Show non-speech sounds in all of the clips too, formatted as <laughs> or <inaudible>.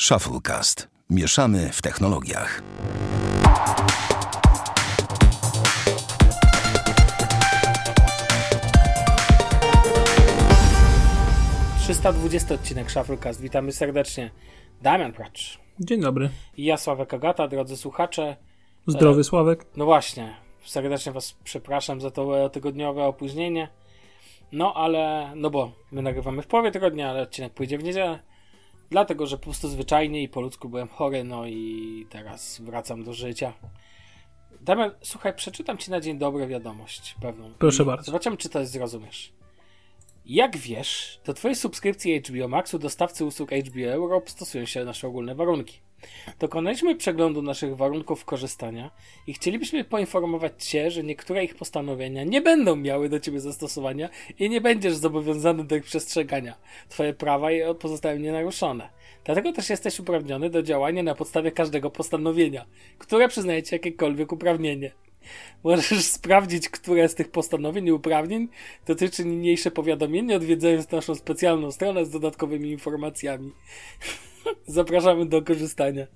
Shufflecast. Mieszamy w technologiach. Trzysta dwudziesty odcinek Shufflecast. Witamy serdecznie. Damian Pracz. Dzień dobry. I ja, Sławek Agata, drodzy słuchacze. Zdrowy Sławek. No właśnie, serdecznie Was przepraszam za to tygodniowe opóźnienie. No ale, no bo my nagrywamy w połowie tygodnia, ale odcinek pójdzie w niedzielę. Dlatego, że po prostu zwyczajnie i po ludzku byłem chory, no i teraz wracam do życia. Damian, słuchaj, przeczytam Ci na dzień dobry wiadomość pewną. Proszę I bardzo. Zobaczymy, czy to zrozumiesz. Jak wiesz, do Twojej subskrypcji HBO Maxu dostawcy usług HBO Europe stosują się nasze ogólne warunki. Dokonaliśmy przeglądu naszych warunków korzystania i chcielibyśmy poinformować Cię, że niektóre ich postanowienia nie będą miały do Ciebie zastosowania i nie będziesz zobowiązany do ich przestrzegania. Twoje prawa pozostają nienaruszone. Dlatego też jesteś uprawniony do działania na podstawie każdego postanowienia, które przyznaje Ci jakiekolwiek uprawnienie. Możesz <laughs> sprawdzić, które z tych postanowień i uprawnień dotyczy niniejsze powiadomienie, odwiedzając naszą specjalną stronę z dodatkowymi informacjami. <laughs> <laughs> Zapraszamy do korzystania.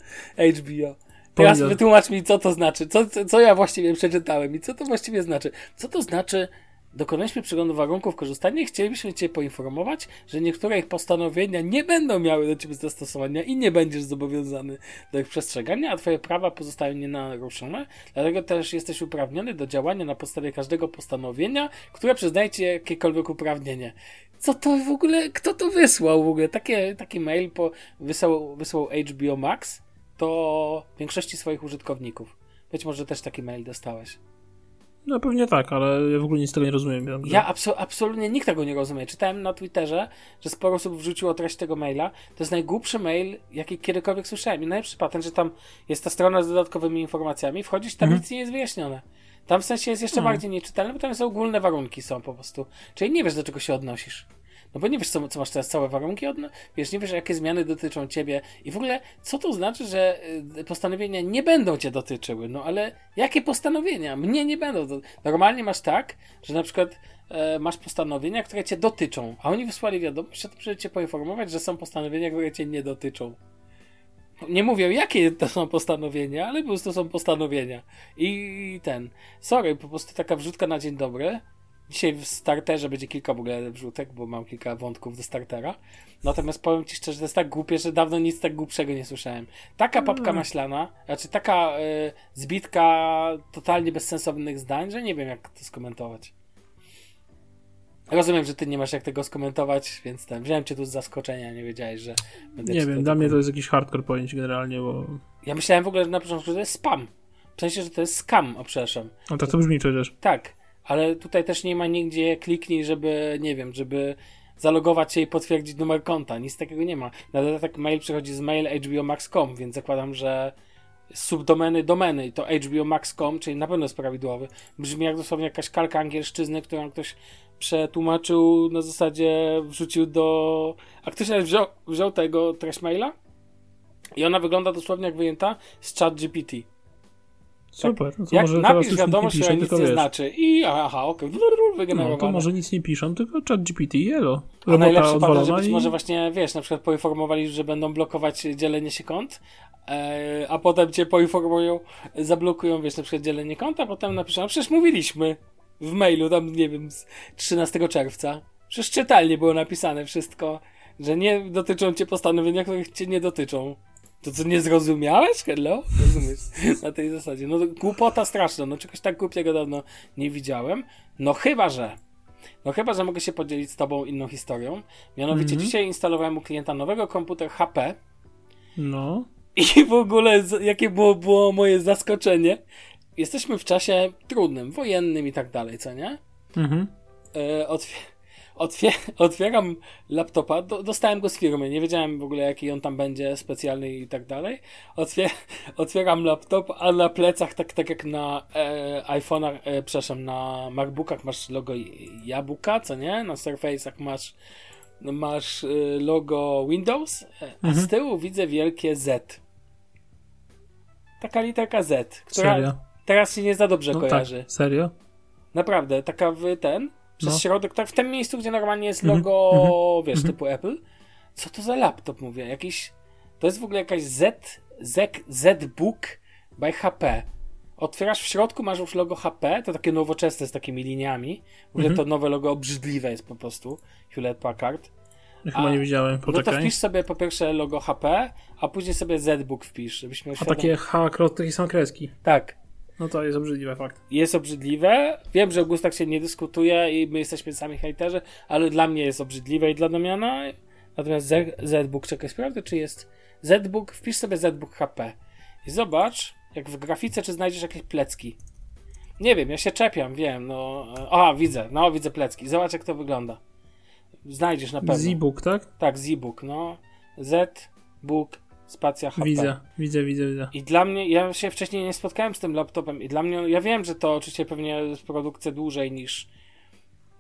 HBO. Teraz wytłumacz mi, co to znaczy. Co, co, co ja właściwie przeczytałem i co to właściwie znaczy. Co to znaczy, dokonaliśmy przeglądu warunków korzystania i chcielibyśmy Cię poinformować, że niektóre ich postanowienia nie będą miały do Ciebie zastosowania i nie będziesz zobowiązany do ich przestrzegania, a Twoje prawa pozostają nienaruszone. Dlatego też jesteś uprawniony do działania na podstawie każdego postanowienia, które przyznaje Ci jakiekolwiek uprawnienie. Co to w ogóle, kto to wysłał w ogóle? Takie, taki mail po, wysłał, wysłał HBO Max do większości swoich użytkowników. Być może też taki mail dostałeś. No pewnie tak, ale ja w ogóle nic z tego nie rozumiem. Ja abso- absolutnie nikt tego nie rozumie. Czytałem na Twitterze, że sporo osób wrzuciło treść tego maila. To jest najgłupszy mail, jaki kiedykolwiek słyszałem. I najlepszy patent, że tam jest ta strona z dodatkowymi informacjami. Wchodzisz, tam nic nie jest wyjaśnione. Tam w sensie jest jeszcze bardziej nieczytelne, bo tam są ogólne warunki są po prostu. Czyli nie wiesz, do czego się odnosisz. No bo nie wiesz, co, co masz teraz całe warunki, odno- wiesz, nie wiesz, jakie zmiany dotyczą ciebie i w ogóle, co to znaczy, że y, postanowienia nie będą cię dotyczyły, no ale jakie postanowienia? Mnie nie będą. Normalnie masz tak, że na przykład e, masz postanowienia, które cię dotyczą, a oni wysłali wiadomość, żeby cię poinformować, że są postanowienia, które cię nie dotyczą. Nie mówię, jakie to są postanowienia, ale po prostu są postanowienia. I ten. Sorry, po prostu taka wrzutka na dzień dobry. Dzisiaj w starterze będzie kilka w ogóle wrzutek, bo mam kilka wątków do startera. Natomiast powiem ci szczerze, to jest tak głupie, że dawno nic tak głupszego nie słyszałem. Taka papka maślana, znaczy taka y, zbitka totalnie bezsensownych zdań, że nie wiem jak to skomentować. Rozumiem, że ty nie masz jak tego skomentować, więc ten, wziąłem cię tu z zaskoczenia, nie wiedziałeś, że będę Nie wiem, dla mnie to jest jakiś hardcore pojęcie generalnie, bo... Ja myślałem w ogóle że na początku, że to jest spam. W sensie, że to jest scam, o przepraszam. No tak to brzmi przecież. Tak, ale tutaj też nie ma nigdzie kliknij, żeby, nie wiem, żeby zalogować się i potwierdzić numer konta. Nic takiego nie ma. Na dodatek mail przychodzi z mail hbomax.com, więc zakładam, że subdomeny domeny i to hbomax.com, czyli na pewno jest prawidłowy. Brzmi jak dosłownie jakaś kalka angielszczyzny, którą ktoś przetłumaczył na zasadzie wrzucił do... A ktoś wziął, wziął tego treść maila i ona wygląda dosłownie jak wyjęta z chat GPT. Super. No to Jak może napisz wiadomość, która nic nie wiesz. znaczy i aha, okej, No wygenerowane. to może nic nie piszą, tylko chat GPT i elo. A najlepszy patent, że być i... może właśnie, wiesz, na przykład poinformowali, że będą blokować dzielenie się kont, e, a potem cię poinformują, zablokują, wiesz, na przykład dzielenie konta, a potem napiszą, przecież mówiliśmy w mailu, tam, nie wiem, z 13 czerwca. Przecież czytelnie było napisane wszystko, że nie dotyczą cię postanowienia, których cię nie dotyczą. To co, nie zrozumiałeś? Hello? Rozumiesz? Na tej zasadzie. No głupota straszna, no czegoś tak głupiego dawno nie widziałem. No chyba, że no chyba, że mogę się podzielić z tobą inną historią. Mianowicie Mhm. dzisiaj instalowałem u klienta nowego komputer HP No. i w ogóle jakie było, było moje zaskoczenie. Jesteśmy w czasie trudnym, wojennym i tak dalej, co nie? Mhm. Otwie, otwie, <laughs> otwieram laptopa, do, dostałem go z firmy, nie wiedziałem w ogóle jaki on tam będzie specjalny i tak dalej. Otwie, <laughs> otwieram laptop, a na plecach, tak, tak jak na e, iPhone'ach, e, przepraszam, na MacBookach masz logo jabłka, co nie? Na Surface'ach masz masz y, logo Windows, e, a z tyłu widzę wielkie Z. Taka literka Z, która Serio? teraz się nie za dobrze No kojarzy. tak, serio? Naprawdę, taka w ten, przez No. środek, tak w tym miejscu, gdzie normalnie jest Mhm, logo, mhm, wiesz, mhm. typu Apple. Co to za laptop, mówię? Jakiś To jest w ogóle jakaś Z, Z, Z-Book by HP. Otwierasz w środku, masz już logo HP, to takie nowoczesne z takimi liniami. W ogóle to nowe logo obrzydliwe jest po prostu. Hewlett Packard. Ja chyba nie widziałem, No to poczekaj. wpisz sobie po pierwsze logo HP, a później sobie Z-Book wpisz, żebyś miał A świadom... takie H, krot, takie są kreski. Tak. No to jest obrzydliwe, fakt. Jest obrzydliwe. Wiem, że o gustach się nie dyskutuje i my jesteśmy sami hejterzy, ale dla mnie jest obrzydliwe i dla Damiana. Natomiast Z- Z-Book, czekaj, sprawdzę, czy jest Z-Book, wpisz sobie Z-Book HP i zobacz, jak w grafice, czy znajdziesz jakieś plecki. Nie wiem, ja się czepiam, wiem, no. A, widzę, no, widzę plecki. Zobacz, jak to wygląda. Znajdziesz na pewno. Z-Book, tak? Tak, Z-Book, no. Z-Book, spacja HP. Widzę, widzę, widzę, widzę. I dla mnie, ja się wcześniej nie spotkałem z tym laptopem i dla mnie, ja wiem, że to oczywiście pewnie jest produkcja dłużej niż,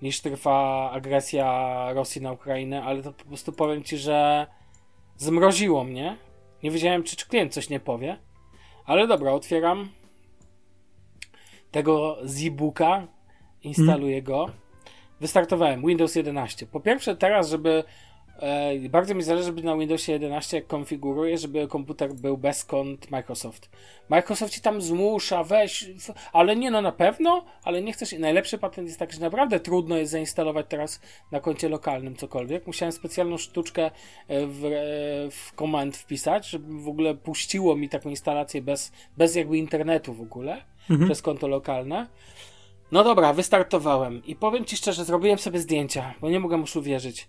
niż trwa agresja Rosji na Ukrainę, ale to po prostu powiem ci, że zmroziło mnie. Nie wiedziałem, czy, czy klient coś nie powie, ale dobra, otwieram tego Z-Booka, instaluję go. Wystartowałem Windows 11. Po pierwsze, teraz, żeby bardzo mi zależy, żeby na Windowsie 11 jak konfiguruję, żeby komputer był bez kont Microsoft. Microsoft ci tam zmusza, weź, ale nie no na pewno, ale nie chcesz. Najlepszy patent jest taki, że naprawdę trudno jest zainstalować teraz na koncie lokalnym cokolwiek. Musiałem specjalną sztuczkę e, w, e, w command wpisać, żeby w ogóle puściło mi taką instalację bez, bez jakby internetu w ogóle, przez konto lokalne. No dobra, wystartowałem i powiem ci szczerze, zrobiłem sobie zdjęcia, bo nie mogę już uwierzyć.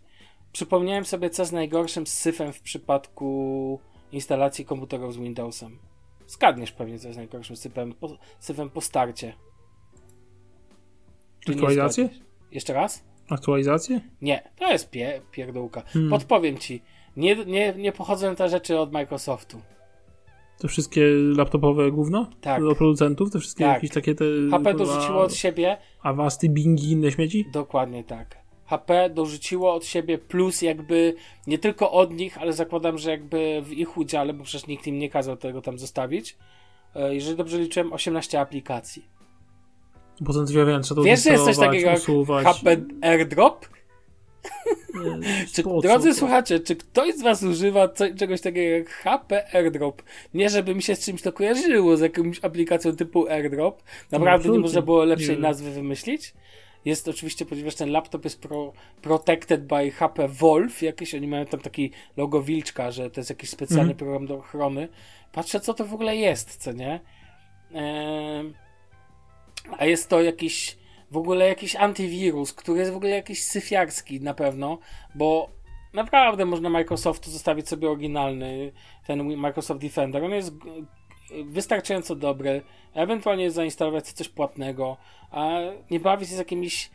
Przypomniałem sobie, co z najgorszym syfem w przypadku instalacji komputerów z Windowsem. Zgadniesz pewnie, co jest najgorszym syfem po, syfem po starcie. Czy? Jeszcze raz? Aktualizacje? Nie, to jest pie, pierdółka. Hmm. Podpowiem ci. Nie, nie, nie pochodzą te rzeczy od Microsoftu. Te wszystkie laptopowe gówno? Tak. Do producentów? Te wszystkie Tak. jakieś takie te... HP dorzuciło od siebie Avasty, Bingi inne śmieci? Dokładnie tak. HP dorzuciło od siebie plus jakby nie tylko od nich, ale zakładam, że jakby w ich udziale, bo przecież nikt im nie kazał tego tam zostawić. E, Jeżeli dobrze liczyłem, 18 aplikacji. Potem trzeba to Wiesz, że jest coś takiego jak usuwać. HP AirDrop? Nie, Czy, drodzy słuchacze, czy ktoś z Was używa co, czegoś takiego jak HP AirDrop? Nie, żeby mi się z czymś to kojarzyło, z jakąś aplikacją typu AirDrop. Naprawdę nie absolutnie. można było lepszej Nie. nazwy wymyślić. Jest oczywiście, ponieważ ten laptop jest pro, protected by HP Wolf, jakieś, oni mają tam taki logo wilczka, że to jest jakiś specjalny Mhm. program do ochrony. Patrzę, co to w ogóle jest, co nie? A jest to jakiś w ogóle jakiś antywirus, który jest w ogóle jakiś syfiarski na pewno, bo naprawdę można Microsoftu zostawić sobie oryginalny ten Microsoft Defender. On jest wystarczająco dobry, ewentualnie zainstalować coś płatnego, a nie bawić się z jakimiś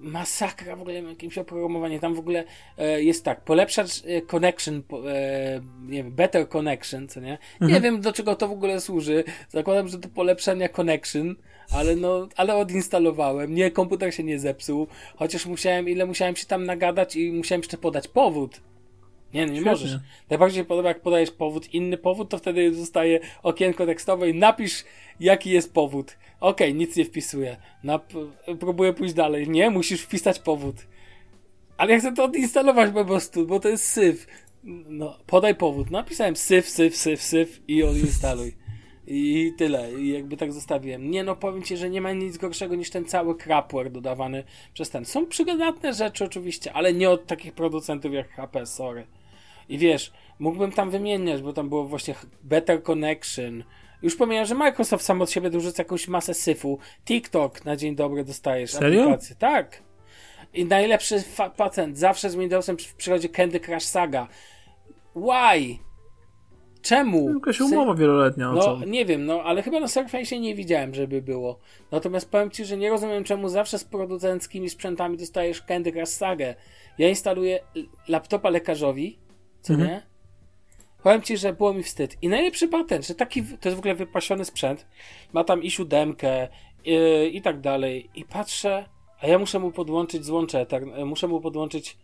masakra w ogóle jakimś oprogramowaniem. Tam w ogóle e, jest tak, polepszacz e, connection, e, nie wiem, better connection, co nie? Nie wiem do czego to w ogóle służy. Zakładam, że do polepszania connection, ale no, ale odinstalowałem. Nie, komputer się nie zepsuł, chociaż musiałem, ile musiałem się tam nagadać i musiałem jeszcze podać powód. Nie, no nie Świetnie. możesz. Najbardziej się podoba, jak podajesz powód, inny powód, to wtedy zostaje okienko tekstowe i napisz, jaki jest powód. Okej, nic nie wpisuję. Nap- próbuję pójść dalej. Nie, musisz wpisać powód. Ale ja chcę to odinstalować po prostu, bo to jest syf. No, podaj powód. Napisałem syf, syf, syf, syf i odinstaluj. I tyle. I jakby tak zostawiłem. Nie no, powiem ci, że nie ma nic gorszego niż ten cały crapware dodawany przez ten. Są przydatne rzeczy oczywiście, ale nie od takich producentów jak HP, sorry. I wiesz, mógłbym tam wymieniać, bo tam było właśnie Better Connection. Już pomijam, że Microsoft sam od siebie dorzuca jakąś masę syfu. TikTok na dzień dobry dostajesz Serio? aplikację. Tak. I najlepszy patent. Zawsze z Windowsem przy- przychodzi Candy Crush Saga. Why? Czemu? Jakaś umowa wieloletnia, o no, co? nie wiem, no, ale chyba na Surface nie widziałem, żeby było. Natomiast powiem Ci, że nie rozumiem, czemu zawsze z producenckimi sprzętami dostajesz Candy Crush Sagę. Ja instaluję laptopa lekarzowi, co Mhm. nie? Powiem Ci, że było mi wstyd. I najlepszy patent, że taki, to jest w ogóle wypasiony sprzęt, ma tam i siódemkę yy, i tak dalej. I patrzę, a ja muszę mu podłączyć złącze, Ether- muszę mu podłączyć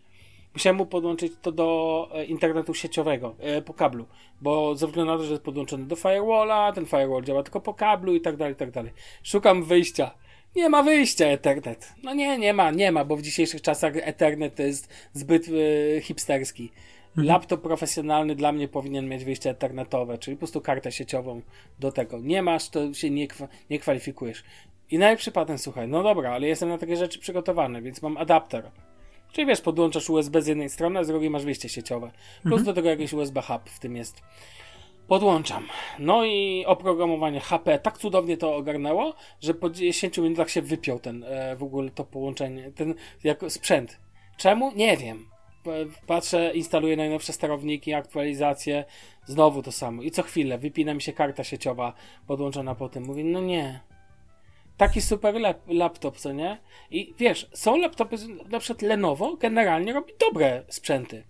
Musiałem mu podłączyć to do e, internetu sieciowego e, po kablu, bo ze względu na to, że jest podłączony do firewalla, ten firewall działa tylko po kablu i tak dalej, i tak dalej. Szukam wyjścia. Nie ma wyjścia Ethernet. No nie, nie ma, nie ma, bo w dzisiejszych czasach Ethernet jest zbyt e, hipsterski. Laptop profesjonalny dla mnie powinien mieć wyjście internetowe, czyli po prostu kartę sieciową do tego. Nie masz, to się nie, kwa- nie kwalifikujesz. I najlepszy patent, słuchaj, no dobra, ale jestem na takie rzeczy przygotowany, więc mam adapter. Czyli wiesz, podłączasz USB z jednej strony, a z drugiej masz wyjście sieciowe. Plus do tego jakiś USB hub w tym jest. Podłączam. No i oprogramowanie HP tak cudownie to ogarnęło, że po 10 minutach się wypiął ten e, w ogóle to połączenie, ten jako sprzęt. Czemu? Nie wiem. Patrzę, instaluję najnowsze sterowniki, aktualizacje, znowu to samo. I co chwilę wypina mi się karta sieciowa podłączona po tym. Mówię, no nie. Taki super lap- laptop, co nie? I wiesz, są laptopy, na przykład Lenovo generalnie robi dobre sprzęty.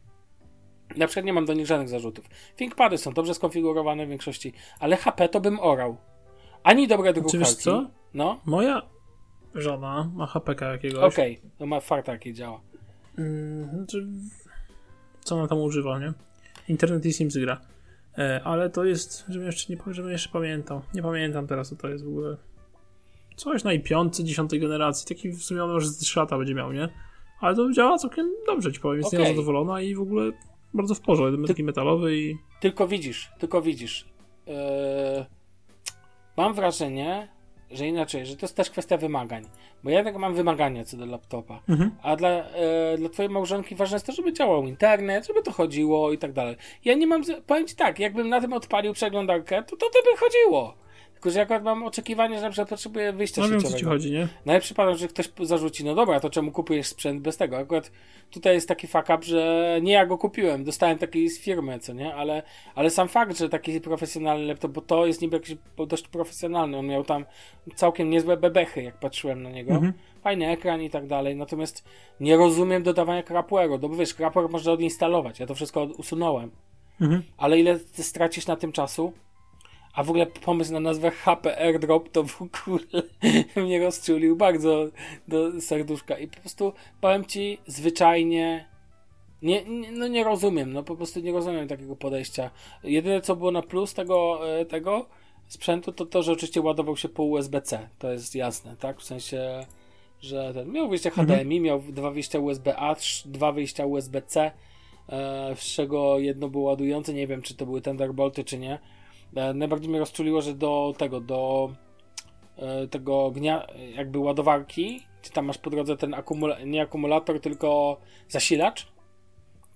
Na przykład nie mam do nich żadnych zarzutów. ThinkPady są dobrze skonfigurowane w większości, ale HP to bym orał. Ani dobre drukarki. wiesz co? No, Moja żona ma HPK jakiegoś. okej, to ma farta jakie działa. Znaczy, co ona tam używa, nie? Internet i Sims gra. E, ale to jest, żebym jeszcze nie żebym jeszcze pamiętał. Nie pamiętam teraz, co to jest w ogóle. Coś na i5, 10 generacji. Taki w sumie on już z 3 lata będzie miał, nie? Ale to działa całkiem dobrze, ci powiem. Jestem Okej. zadowolona i w ogóle bardzo w porządku. Taki metalowy i... Tylko widzisz, tylko widzisz. Yy, mam wrażenie, że inaczej, że to jest też kwestia wymagań. Bo ja jednak mam wymagania co do laptopa. Mhm. A dla, e, dla twojej małżonki ważne jest to, żeby działał internet, żeby to chodziło i tak dalej. Ja nie mam, powiem ci tak, jakbym na tym odpalił przeglądarkę, to to, to by chodziło. Tylko, że akurat mam oczekiwanie, że na przykład potrzebuję wyjścia No wiem, co sieciowego. ci chodzi, nie? Najlepszy przypadek, że ktoś zarzuci, no dobra, to czemu kupujesz sprzęt bez tego? Akurat tutaj jest taki fuck up, że nie ja go kupiłem, dostałem taki z firmy, co nie? Ale, ale sam fakt, że taki profesjonalny laptop, bo to jest niby jakiś dość profesjonalny, on miał tam całkiem niezłe bebechy, jak patrzyłem na niego. Mhm. Fajny ekran i tak dalej, natomiast nie rozumiem dodawania crapware'u, no bo wiesz, crapware można odinstalować, ja to wszystko usunąłem. Mhm. Ale ile ty stracisz na tym czasu? A w ogóle pomysł na nazwę HP Airdrop to w ogóle <laughs> mnie rozczulił bardzo do serduszka. I po prostu powiem ci zwyczajnie. Nie, nie, no nie rozumiem, no po prostu nie rozumiem takiego podejścia. Jedyne co było na plus tego, e, tego sprzętu to to, że oczywiście ładował się po USB-C. To jest jasne, tak? W sensie, że ten miał wyjście HDMI, miał dwa wyjścia USB-A, dwa wyjścia USB-C, e, z czego jedno było ładujące. Nie wiem, czy to były Thunderbolty, czy nie. E, najbardziej mnie rozczuliło, że do tego, do e, tego gnia, jakby ładowarki, czy tam masz po drodze ten akumula nie akumulator, tylko zasilacz,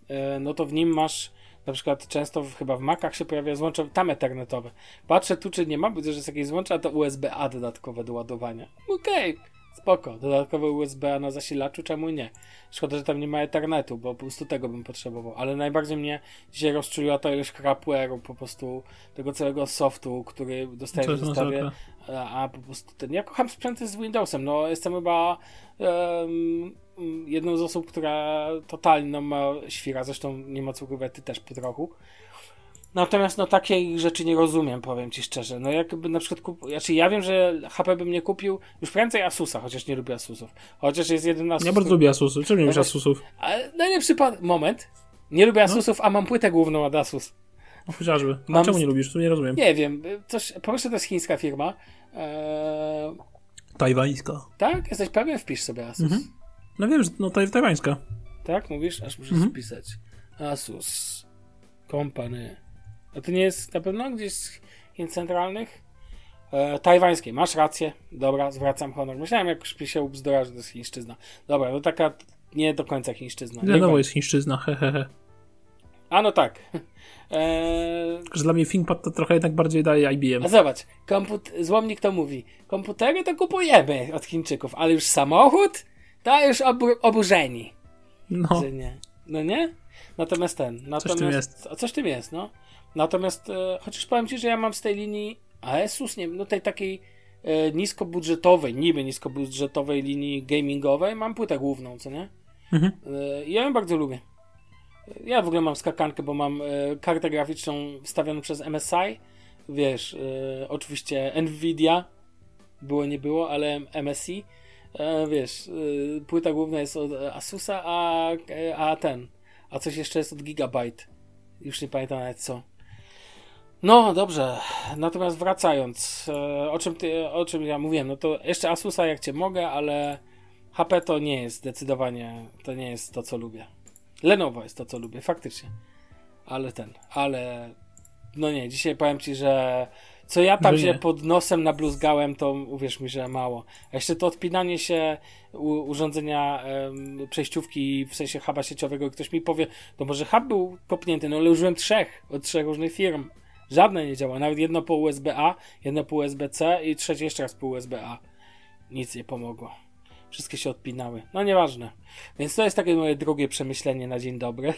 e, no to w nim masz na przykład często w, chyba w Macach się pojawia złącze tam ethernetowe. Patrzę tu, czy nie ma, widzę, że jest jakieś złącze, a to USB-A dodatkowe do ładowania. Okej, spoko, dodatkowe USB-A na zasilaczu, czemu nie? Szkoda, że tam nie ma Ethernetu, bo po prostu tego bym potrzebował. Ale najbardziej mnie dzisiaj rozczuliła to ilość crapware'u, po prostu tego całego softu, który dostajesz To w zestawie. A, a po prostu ten. Ja kocham sprzęty z Windowsem. No, jestem chyba em, jedną z osób, która totalnie ma świra. Zresztą nie ma co ukrywać, ty też po trochu. Natomiast no takiej rzeczy nie rozumiem, powiem ci szczerze. No jakby na przykład kup... znaczy ja wiem, że HP bym nie kupił już prędzej Asusa, chociaż nie lubię Asusów. Chociaż jest jeden Asus. Ja bardzo lubię Asusy. Czemu nie lubisz No Asusów? Ale najlepszy pan... moment. Nie lubię Asusów, a mam płytę główną od Asus. No, chociażby. A Mam czemu nie lubisz? To nie rozumiem. Nie wiem, coś, po prostu to jest chińska firma. Eee, Tajwańska. tak? Jesteś pewien? Wpisz sobie Asus. Mhm. No wiem, że no taj, tajwańska. Tak? Mówisz? Aż muszę Mhm. spisać. Asus. Company. A to nie jest na pewno gdzieś z Chin centralnych? E, tajwańskiej. Masz rację. Dobra, zwracam honor. Myślałem, jak już się ubzdura, że to jest chińszczyzna. Dobra, no taka nie do końca chińszczyzna. Lenovo będzie. jest chińszczyzna, hehehe. A no tak. <laughs> Eee, że dla mnie ThinkPad to trochę jednak bardziej daje IBM. a zobacz, komput- złomnik to mówi, komputery to kupujemy od Chińczyków, ale już samochód to już obu- oburzeni. No, Że nie. No nie? Natomiast ten. Natomiast, w tym jest. A coś tym jest, no. Natomiast e, chociaż powiem ci, że ja mam z tej linii Asus, nie wiem, no tej takiej e, niskobudżetowej, niby niskobudżetowej linii gamingowej, mam płytę główną, co nie? Mhm. E, ja ją bardzo lubię. Ja w ogóle mam skakankę, bo mam e, kartę graficzną wstawioną przez MSI. Wiesz, e, oczywiście Nvidia, było nie było, ale MSI. E, wiesz, e, płyta główna jest od Asusa, a, a ten, a coś jeszcze jest od Gigabyte. Już nie pamiętam nawet co. No dobrze, natomiast wracając, e, o czym, ty, o czym ja mówiłem, no to jeszcze Asusa jak cię mogę, ale HP to nie jest zdecydowanie, to nie jest to co lubię. Lenovo jest to co lubię, faktycznie. ale ten, ale no nie, dzisiaj powiem ci, że co ja tam Że się pod nosem nabluzgałem, to uwierz mi, że mało. A jeszcze to odpinanie się urządzenia em, przejściówki, w sensie huba sieciowego, ktoś mi powie, to może hub był kopnięty, no ale użyłem trzech, od trzech różnych firm. Żadne nie działa, nawet jedno po USB-A, jedno po USB-C i trzecie jeszcze raz po USB-A. Nic nie pomogło. Wszystkie się odpinały. No nieważne. Więc to jest takie moje drugie przemyślenie na dzień dobry.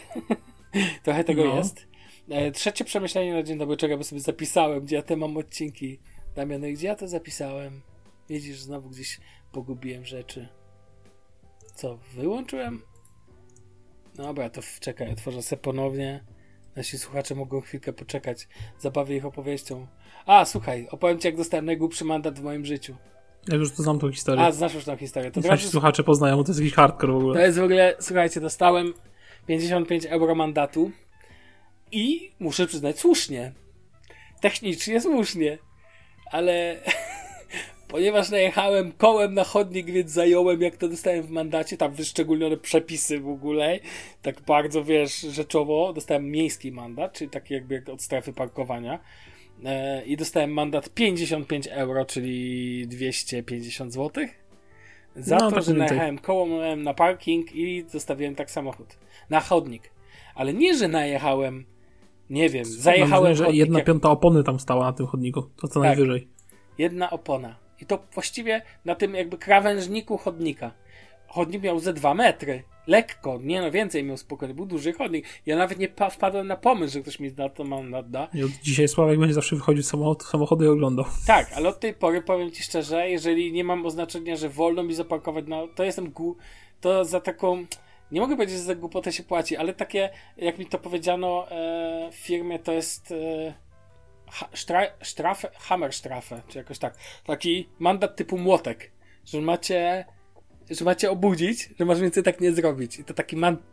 <laughs> Trochę tego No. jest. E, trzecie przemyślenie na dzień dobry, czego sobie zapisałem, gdzie ja te mam odcinki. Damian, no i gdzie ja to zapisałem? Widzisz, znowu gdzieś pogubiłem rzeczy. Co, wyłączyłem? Dobra, to czekaj, otworzę se ponownie. Nasi słuchacze mogą chwilkę poczekać. Zabawię ich opowieścią. A, słuchaj, opowiem ci, jak dostałem najgłupszy mandat w moim życiu. Ja już to znam tą historię. A, znasz już tą historię. To Nasi słuchacze poznają, to jest jakiś hardcore w To ogóle. jest w ogóle, słuchajcie, dostałem 55 euro mandatu i muszę przyznać słusznie. Technicznie słusznie. Ale ponieważ najechałem kołem na chodnik, więc zająłem, jak to dostałem w mandacie, tam wyszczególnione przepisy w ogóle, tak bardzo, wiesz, rzeczowo, dostałem miejski mandat, czyli taki jakby od strefy parkowania. E, I dostałem mandat 55 euro, czyli 250 zł. Za No, to, tak że najechałem kołem na parking i zostawiłem tak samochód. Na chodnik. Ale nie, że najechałem, nie wiem, Mam zajechałem wrażenie, że jedna piąta opony tam stała na tym chodniku. To co Tak. najwyżej. jedna opona. I to właściwie na tym jakby krawężniku chodnika. Chodnik miał ze 2 metry. Lekko, nie no więcej miał spokojnie. Był duży chodnik. Ja nawet nie pa- wpadłem na pomysł, że ktoś mi na to da. I od dzisiaj Sławek będzie zawsze wychodził samochody i oglądał. Tak, ale od tej pory powiem ci szczerze, jeżeli nie mam oznaczenia, że wolno mi zaparkować, no to jestem gu... to za taką... Nie mogę powiedzieć, że za głupotę się płaci, ale takie, jak mi to powiedziano e, w firmie, to jest e, ha, sztra, sztrafę, Hammerstrafe, czy jakoś tak. Taki mandat typu młotek, że macie, że macie obudzić, że masz więcej tak nie zrobić. I to taki mandat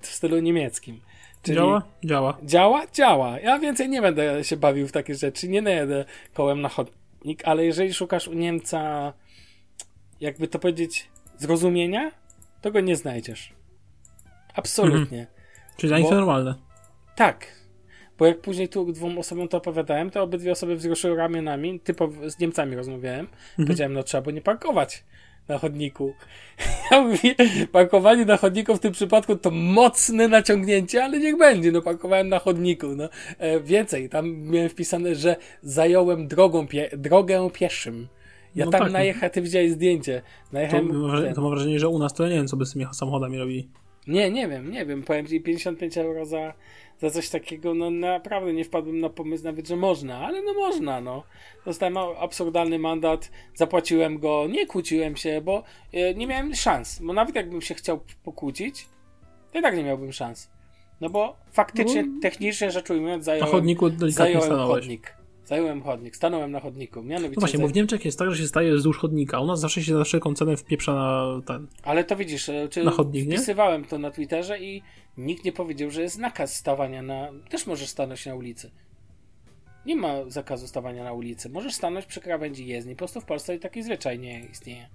w stylu niemieckim. Czyli- Działa? Działa. Działa? Działa. Ja więcej nie będę się bawił w takie rzeczy. Nie najedę kołem na chodnik, ale jeżeli szukasz u Niemca, jakby to powiedzieć, zrozumienia, to go nie znajdziesz. Absolutnie. Czyli dla nich to normalne. Tak. Bo jak później tu dwóm osobom to opowiadałem, to obydwie osoby wzruszyły ramionami. Typowo z Niemcami rozmawiałem. Powiedziałem, no trzeba było nie parkować na chodniku. <laughs> Ja mówię, parkowanie na chodniku w tym przypadku to mocne naciągnięcie, ale niech będzie, no parkowałem na chodniku. No. E, więcej, tam miałem wpisane, że zająłem drogą pie drogę pieszym. Ja No tam tak, no. najechałem, ty widziałeś zdjęcie. To, Najechałem, mam wrażenie- ten- to mam wrażenie, że u nas to ja nie wiem, co by z tymi samochodami robili. nie, nie wiem, nie wiem. Powiem ci 55 euro za, za coś takiego, no naprawdę nie wpadłem na pomysł nawet, że można, ale no można, no. Dostałem absurdalny mandat, zapłaciłem go, nie kłóciłem się, bo e, nie miałem szans. Bo nawet jakbym się chciał pokłócić, to i tak nie miałbym szans. No bo faktycznie, No. technicznie rzecz ujmując, Na zająłem, chodniku delikatnie zająłem chodnik. Zająłem chodnik, stanąłem na chodniku. Mianowicie No właśnie, bo w Niemczech jest tak, że się staje wzdłuż chodnika. U nas zawsze się za wszelką cenę wpieprza na ten. Ale to widzisz, e, czy Na chodnik, nie? wpisywałem to na Twitterze i nikt nie powiedział, że jest nakaz stawania na. Też możesz stanąć na ulicy. Nie ma zakazu stawania na ulicy. Możesz stanąć przy krawędzi jezdni. Po prostu w Polsce taki zwyczaj nie istnieje.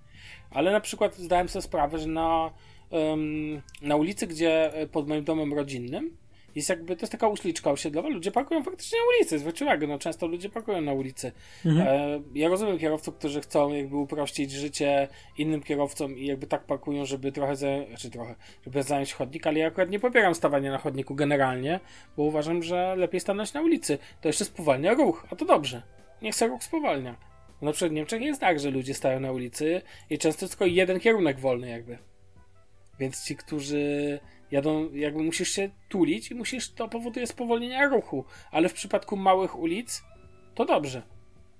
Ale na przykład zdałem sobie sprawę, że na, em, na ulicy, gdzie e, pod moim domem rodzinnym jest jakby, to jest taka uliczka osiedlowa, ludzie parkują faktycznie na ulicy, zwróć uwagę, no często ludzie parkują na ulicy. E, ja rozumiem kierowców, którzy chcą jakby uprościć życie innym kierowcom i jakby tak parkują, żeby trochę, za, czy trochę, żeby zająć chodnik, ale ja akurat nie popieram stawania na chodniku generalnie, bo uważam, że lepiej stanąć na ulicy. To jeszcze spowalnia ruch, a to dobrze. Niech se ruch spowalnia. Na przykład w Niemczech jest tak, że ludzie stają na ulicy i często tylko jeden kierunek wolny jakby. Więc ci, którzy jadą, jakby musisz się tulić i musisz, to powoduje spowolnienie ruchu. Ale w przypadku małych ulic to dobrze.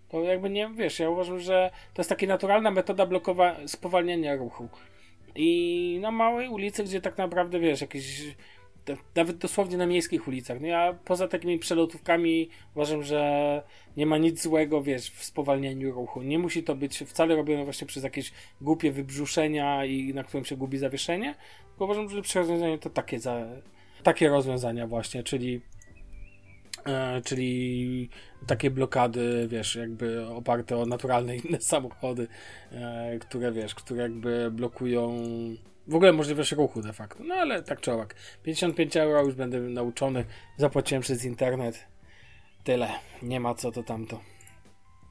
To jakby nie, wiesz, ja uważam, że to jest taka naturalna metoda blokowa spowalniania ruchu. I na małej ulicy, gdzie tak naprawdę, wiesz, jakieś nawet dosłownie na miejskich ulicach. No ja poza takimi przelotówkami uważam, że nie ma nic złego, wiesz, w spowalnianiu ruchu. Nie musi to być wcale robione właśnie przez jakieś głupie wybrzuszenia i na którym się gubi zawieszenie. Uważam, że lepsze rozwiązanie to takie, za, takie rozwiązania właśnie, czyli E, czyli takie blokady, wiesz, jakby oparte o naturalne inne <laughs> samochody, e, które, wiesz, które jakby blokują W ogóle możliwość ruchu de facto. No ale tak czy owak. 55 euro już będę nauczony. Zapłaciłem przez internet. Tyle. Nie ma co to tamto.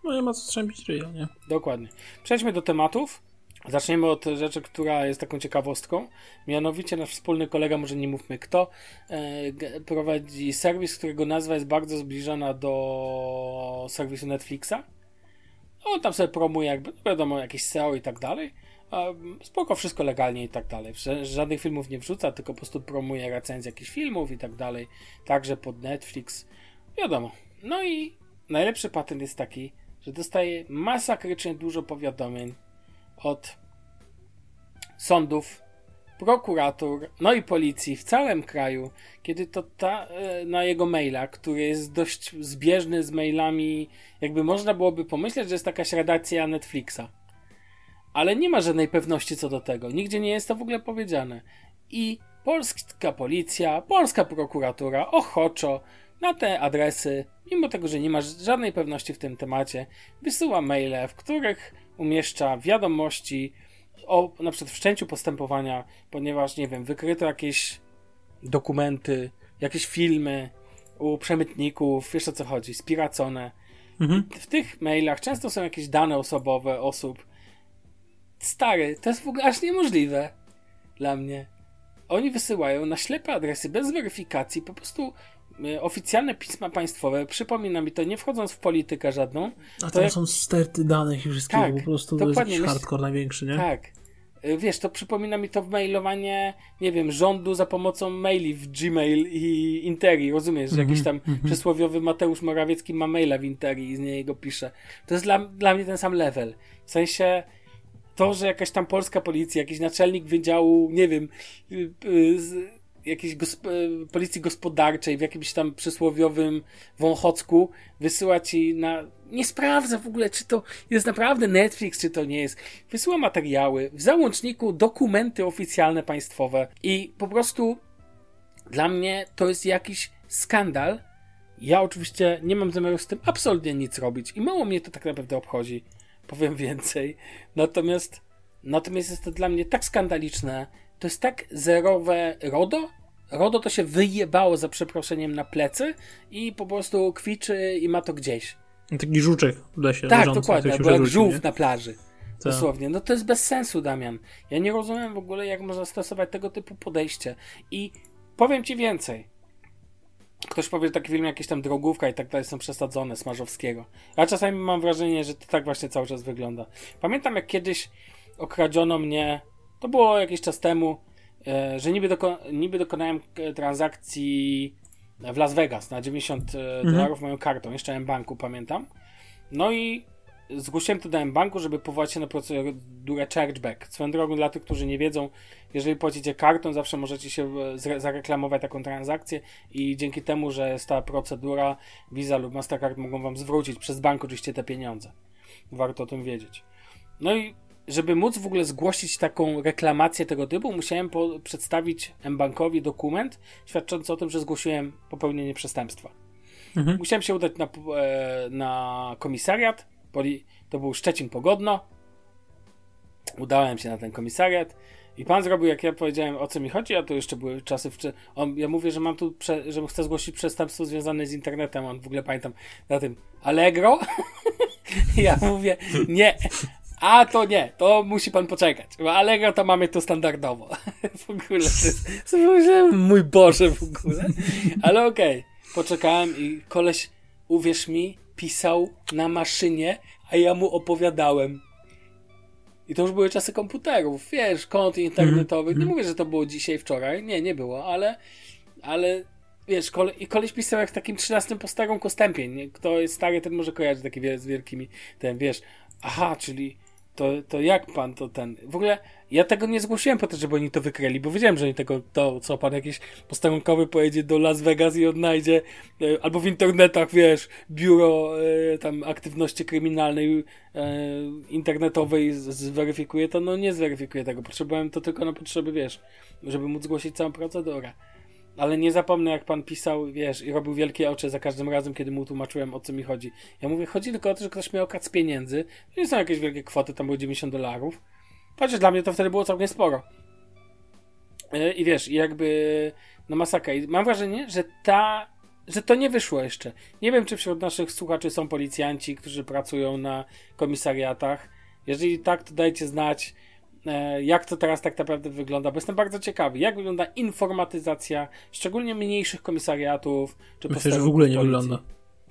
No nie ma co strzępić ryja, nie? Dokładnie. Przejdźmy do tematów. Zaczniemy od rzeczy, która jest taką ciekawostką. Mianowicie nasz wspólny kolega, może nie mówmy kto, e, prowadzi serwis, którego nazwa jest bardzo zbliżona do serwisu Netflixa. On tam sobie promuje jakby, no wiadomo, jakieś SEO i tak dalej. Spoko, wszystko legalnie i tak dalej. Żadnych filmów nie wrzuca, tylko po prostu promuje recenzję jakichś filmów i tak dalej. Także pod Netflix. Wiadomo. No i najlepszy patent jest taki, że dostaje masakrycznie dużo powiadomień od sądów, prokuratur, no i policji w całym kraju, kiedy to ta, e, na jego maila, który jest dość zbieżny z mailami, jakby można byłoby pomyśleć, że jest jakaś redakcja Netflixa. Ale nie ma żadnej pewności co do tego. Nigdzie nie jest to w ogóle powiedziane. I polska policja, polska prokuratura ochoczo na te adresy, mimo tego, że nie ma żadnej pewności w tym temacie, wysyła maile, w których umieszcza wiadomości o na przykład wszczęciu postępowania, ponieważ, nie wiem, wykryto jakieś dokumenty, jakieś filmy u przemytników, wiesz o co chodzi, spiracone. Mhm. W tych mailach często są jakieś dane osobowe osób. Stary, to jest w ogóle aż niemożliwe dla mnie. Oni wysyłają na ślepe adresy bez weryfikacji po prostu Y, oficjalne pisma państwowe, przypomina mi to, nie wchodząc w politykę żadną. A to jak... są sterty danych i wszystkiego, tak, po prostu to jest jakiś hardcore największy, nie? Tak. Y, wiesz, to przypomina mi to mailowanie, nie wiem, rządu za pomocą maili w Gmail i Interi, rozumiesz? Mm -hmm, Jakiś tam mm -hmm. przysłowiowy Mateusz Morawiecki ma maila w Interi i z niego pisze. To jest dla, dla mnie ten sam level. W sensie to, że jakaś tam polska policja, jakiś naczelnik wydziału, nie wiem, z, jakiejś gosp policji gospodarczej w jakimś tam przysłowiowym wąchocku wysyła ci na... Nie sprawdza w ogóle, czy to jest naprawdę Netflix, czy to nie jest. Wysyła materiały, w załączniku dokumenty oficjalne państwowe i po prostu dla mnie to jest jakiś skandal. Ja oczywiście nie mam zamiaru z tym absolutnie nic robić i mało mnie to tak naprawdę obchodzi. Powiem więcej. Natomiast natomiast jest to dla mnie tak skandaliczne, to jest tak zerowe RODO. RODO to się wyjebało za przeproszeniem na plecy i po prostu kwiczy i ma to gdzieś. Taki żuczek w lesie. Tak, leżący, dokładnie, jak, jak żółw nie? na plaży. Tak. Dosłownie. No to jest bez sensu, Damian. Ja nie rozumiem w ogóle, jak można stosować tego typu podejście. I powiem ci więcej. Ktoś powie, że taki film jakieś tam drogówka i tak dalej są przesadzone, Smarzowskiego. Ja czasami mam wrażenie, że to tak właśnie cały czas wygląda. Pamiętam, jak kiedyś okradziono mnie to było jakiś czas temu, e, że niby, doko niby dokonałem e, transakcji w Las Vegas na 90 e, mhm. dolarów moją kartą, jeszcze M-Banku pamiętam. No i zgłosiłem to do M-Banku, żeby powołać się na procedurę chargeback. Swoją drogą dla tych, którzy nie wiedzą, jeżeli płacicie kartą, zawsze możecie się zareklamować taką transakcję i dzięki temu, że jest ta procedura Visa lub Mastercard mogą wam zwrócić przez bank oczywiście te pieniądze. Warto o tym wiedzieć. No i żeby móc w ogóle zgłosić taką reklamację tego typu, musiałem po- przedstawić M-Bankowi dokument świadczący o tym, że zgłosiłem popełnienie przestępstwa. Mhm. Musiałem się udać na, e, na komisariat. To był Szczecin Pogodno. Udałem się na ten komisariat. I pan zrobił, jak ja powiedziałem, o co mi chodzi, a to jeszcze były czasy, w, on, ja mówię, że mam tu, prze, że chcę zgłosić przestępstwo związane z internetem, on w ogóle pamiętam na tym Allegro. <laughs> ja mówię, nie, a to nie, to musi pan poczekać. Bo Allegro to mamy tu standardowo. <laughs> w ogóle to jest, mój Boże w ogóle. Ale okej, okay. poczekałem i koleś, uwierz mi, pisał na maszynie, a ja mu opowiadałem. I to już były czasy komputerów, wiesz, kont internetowych. Nie mhm. mówię, że to było dzisiaj, wczoraj. Nie, nie było, ale, ale wiesz, kole, i koleś pisał jak w takim 13 posterunku stępień. Kto jest stary, ten może kojarzyć takie z wielkimi, ten, wiesz, aha, czyli to, to jak pan to ten. W ogóle ja tego nie zgłosiłem po to, żeby oni to wykryli, bo wiedziałem, że oni tego, to co pan jakiś posterunkowy pojedzie do Las Vegas i odnajdzie, e, albo w internetach, wiesz, biuro e, tam aktywności kryminalnej e, internetowej zweryfikuje to, no nie zweryfikuje tego. Potrzebowałem to tylko na potrzeby, wiesz, żeby móc zgłosić całą procedurę. Ale nie zapomnę, jak pan pisał, wiesz, i robił wielkie oczy za każdym razem, kiedy mu tłumaczyłem, o co mi chodzi. Ja mówię, chodzi tylko o to, że ktoś miał okradł z pieniędzy. To nie są jakieś wielkie kwoty, tam były 90 dolarów. Chociaż dla mnie to wtedy było całkiem sporo. E, I wiesz, jakby no masakra. I mam wrażenie, że ta, że to nie wyszło jeszcze. Nie wiem, czy wśród naszych słuchaczy są policjanci, którzy pracują na komisariatach. Jeżeli tak, to dajcie znać, jak to teraz tak naprawdę wygląda, bo jestem bardzo ciekawy, jak wygląda informatyzacja, szczególnie mniejszych komisariatów, czy Myślę, że w ogóle nie policji. wygląda.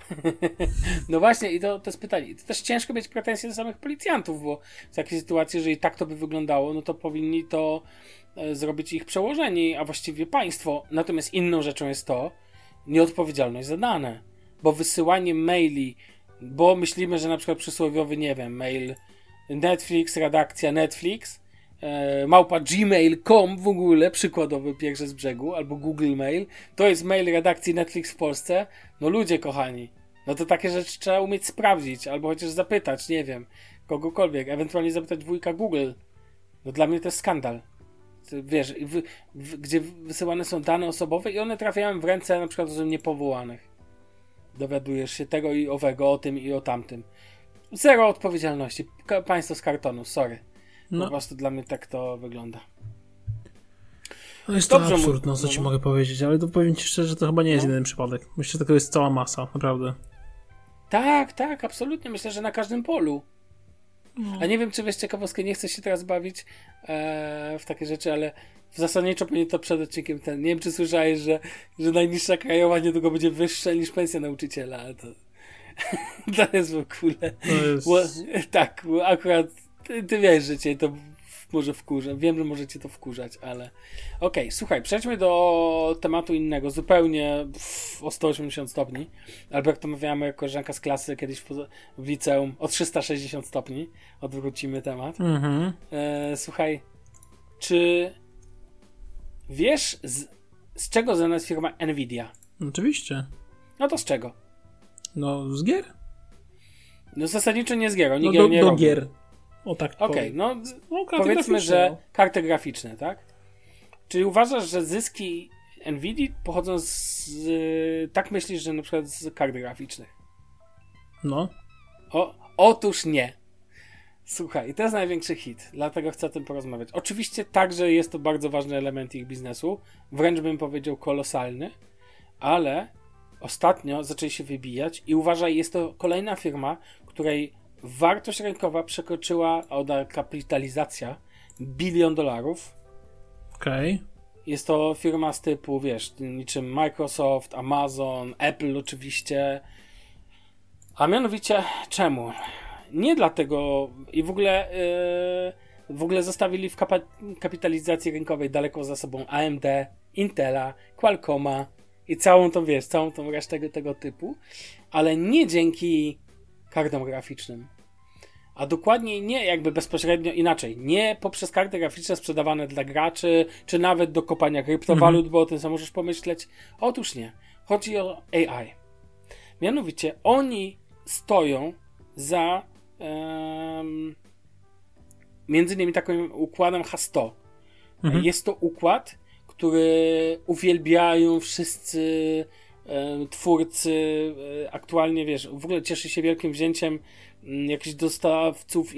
<laughs> No właśnie, i to, to jest pytanie. To też ciężko mieć pretensje do samych policjantów, bo w takiej sytuacji, jeżeli tak to by wyglądało, no to powinni to e, zrobić ich przełożeni, a właściwie państwo. Natomiast inną rzeczą jest to nieodpowiedzialność za dane, bo wysyłanie maili, bo myślimy, że na przykład przysłowiowy, nie wiem, mail Netflix, redakcja Netflix, e, małpa gmail.com w ogóle, przykładowy pierwszy z brzegu, albo Google Mail, to jest mail redakcji Netflix w Polsce. No ludzie kochani, no to takie rzeczy trzeba umieć sprawdzić, albo chociaż zapytać, nie wiem, kogokolwiek, ewentualnie zapytać wujka Google. No dla mnie to jest skandal. Wiesz, w, w, gdzie wysyłane są dane osobowe i one trafiają w ręce na przykład osób niepowołanych. Dowiadujesz się tego i owego, o tym i o tamtym. Zero odpowiedzialności. Ka- państwo z kartonu, sorry. Po No, prostu dla mnie tak to wygląda. no jest Dobrze to absurd, no co no, ci no. mogę powiedzieć, ale to powiem ci szczerze, że to chyba nie jest No. jeden przypadek. Myślę, że tego jest cała masa, naprawdę. Tak, tak, absolutnie. Myślę, że na każdym polu. A nie wiem, czy wiesz ciekawostkę, nie chcę się teraz bawić e, w takie rzeczy, ale w zasadniczo pewnie to przed odcinkiem ten. Nie wiem, czy słyszałeś, że, że najniższa krajowa niedługo będzie wyższa niż pensja nauczyciela, ale to, <laughs> to jest w ogóle. To jest... Ło- tak, akurat ty, ty wiesz, że cię to może wkurza. Wiem, że możecie to wkurzać, ale. Okej, słuchaj, przejdźmy do tematu innego, zupełnie pff, o 180 stopni. Albo jak to mówiła moja koleżanka z klasy kiedyś w, w liceum, o 360 stopni. Odwrócimy temat. Mhm. E, słuchaj, czy wiesz, z, z czego znana jest firma Nvidia? Oczywiście. No to z czego? No, z gier? No zasadniczo nie z gier, oni No, gier do, nie do robią. gier. O tak Okej, powiem. no No, powiedzmy, że no. karty graficzne, tak? Czyli uważasz, że zyski Nvidia pochodzą z... Tak myślisz, że na przykład z kart graficznych? No. O, otóż nie. Słuchaj, to jest największy hit, dlatego chcę o tym porozmawiać. Oczywiście także jest to bardzo ważny element ich biznesu, wręcz bym powiedział kolosalny, ale ostatnio zaczęli się wybijać i uważaj, jest to kolejna firma, której wartość rynkowa przekroczyła, a kapitalizacja bilion dolarów. Okej. Jest to firma z typu, wiesz, niczym Microsoft, Amazon, Apple oczywiście. A mianowicie czemu? Nie dlatego i w ogóle yy, w ogóle zostawili w kapitalizacji rynkowej daleko za sobą AMD, Intela, Qualcomma i całą tą, wiesz, całą tą resztę tego, typu, ale nie dzięki kartom graficznym. A dokładniej nie jakby bezpośrednio inaczej. Nie poprzez karty graficzne sprzedawane dla graczy, czy nawet do kopania kryptowalut, bo o tym sam możesz pomyśleć. Otóż nie. Chodzi o AI. Mianowicie oni stoją za em, między innymi takim układem H100. Mhm. Jest to układ, który uwielbiają wszyscy e, twórcy. E, aktualnie, wiesz, w ogóle cieszy się wielkim wzięciem mm, jakichś dostawców e,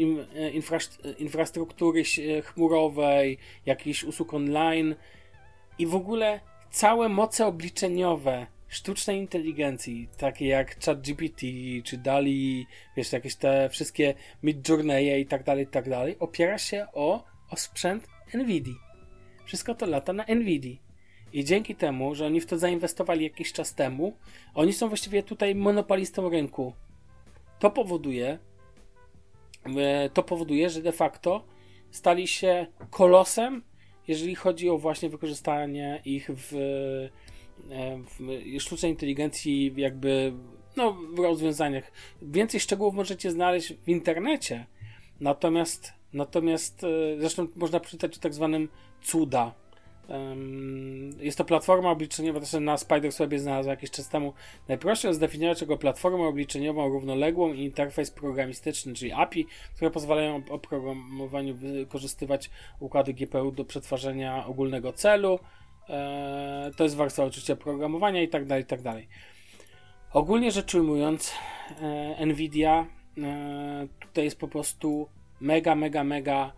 infrastru- infrastruktury chmurowej, jakichś usług online i w ogóle całe moce obliczeniowe sztucznej inteligencji, takie jak ChatGPT czy DALI, wiesz, jakieś te wszystkie Midjourney'e i tak dalej, i tak dalej, opiera się o, o sprzęt NVIDII. Wszystko to lata na NVIDII. I dzięki temu, że oni w to zainwestowali jakiś czas temu, oni są właściwie tutaj monopolistą rynku. To powoduje, e, to powoduje, że de facto stali się kolosem, jeżeli chodzi o właśnie wykorzystanie ich w, e, w sztucznej inteligencji, jakby no, w rozwiązaniach. Więcej szczegółów możecie znaleźć w internecie. Natomiast, natomiast e, zresztą można przeczytać o tak zwanym cuda. Jest to platforma obliczeniowa, to na Spiderswebie znalazła jakiś czas temu. Najprościej zdefiniować jako platformę obliczeniową równoległą i interfejs programistyczny, czyli API, które pozwalają o programowaniu wykorzystywać układy GPU do przetwarzania ogólnego celu. E, To jest warstwa oczywiście programowania i tak dalej, i tak dalej. Ogólnie rzecz ujmując, e, Nvidia tutaj jest po prostu mega, mega, mega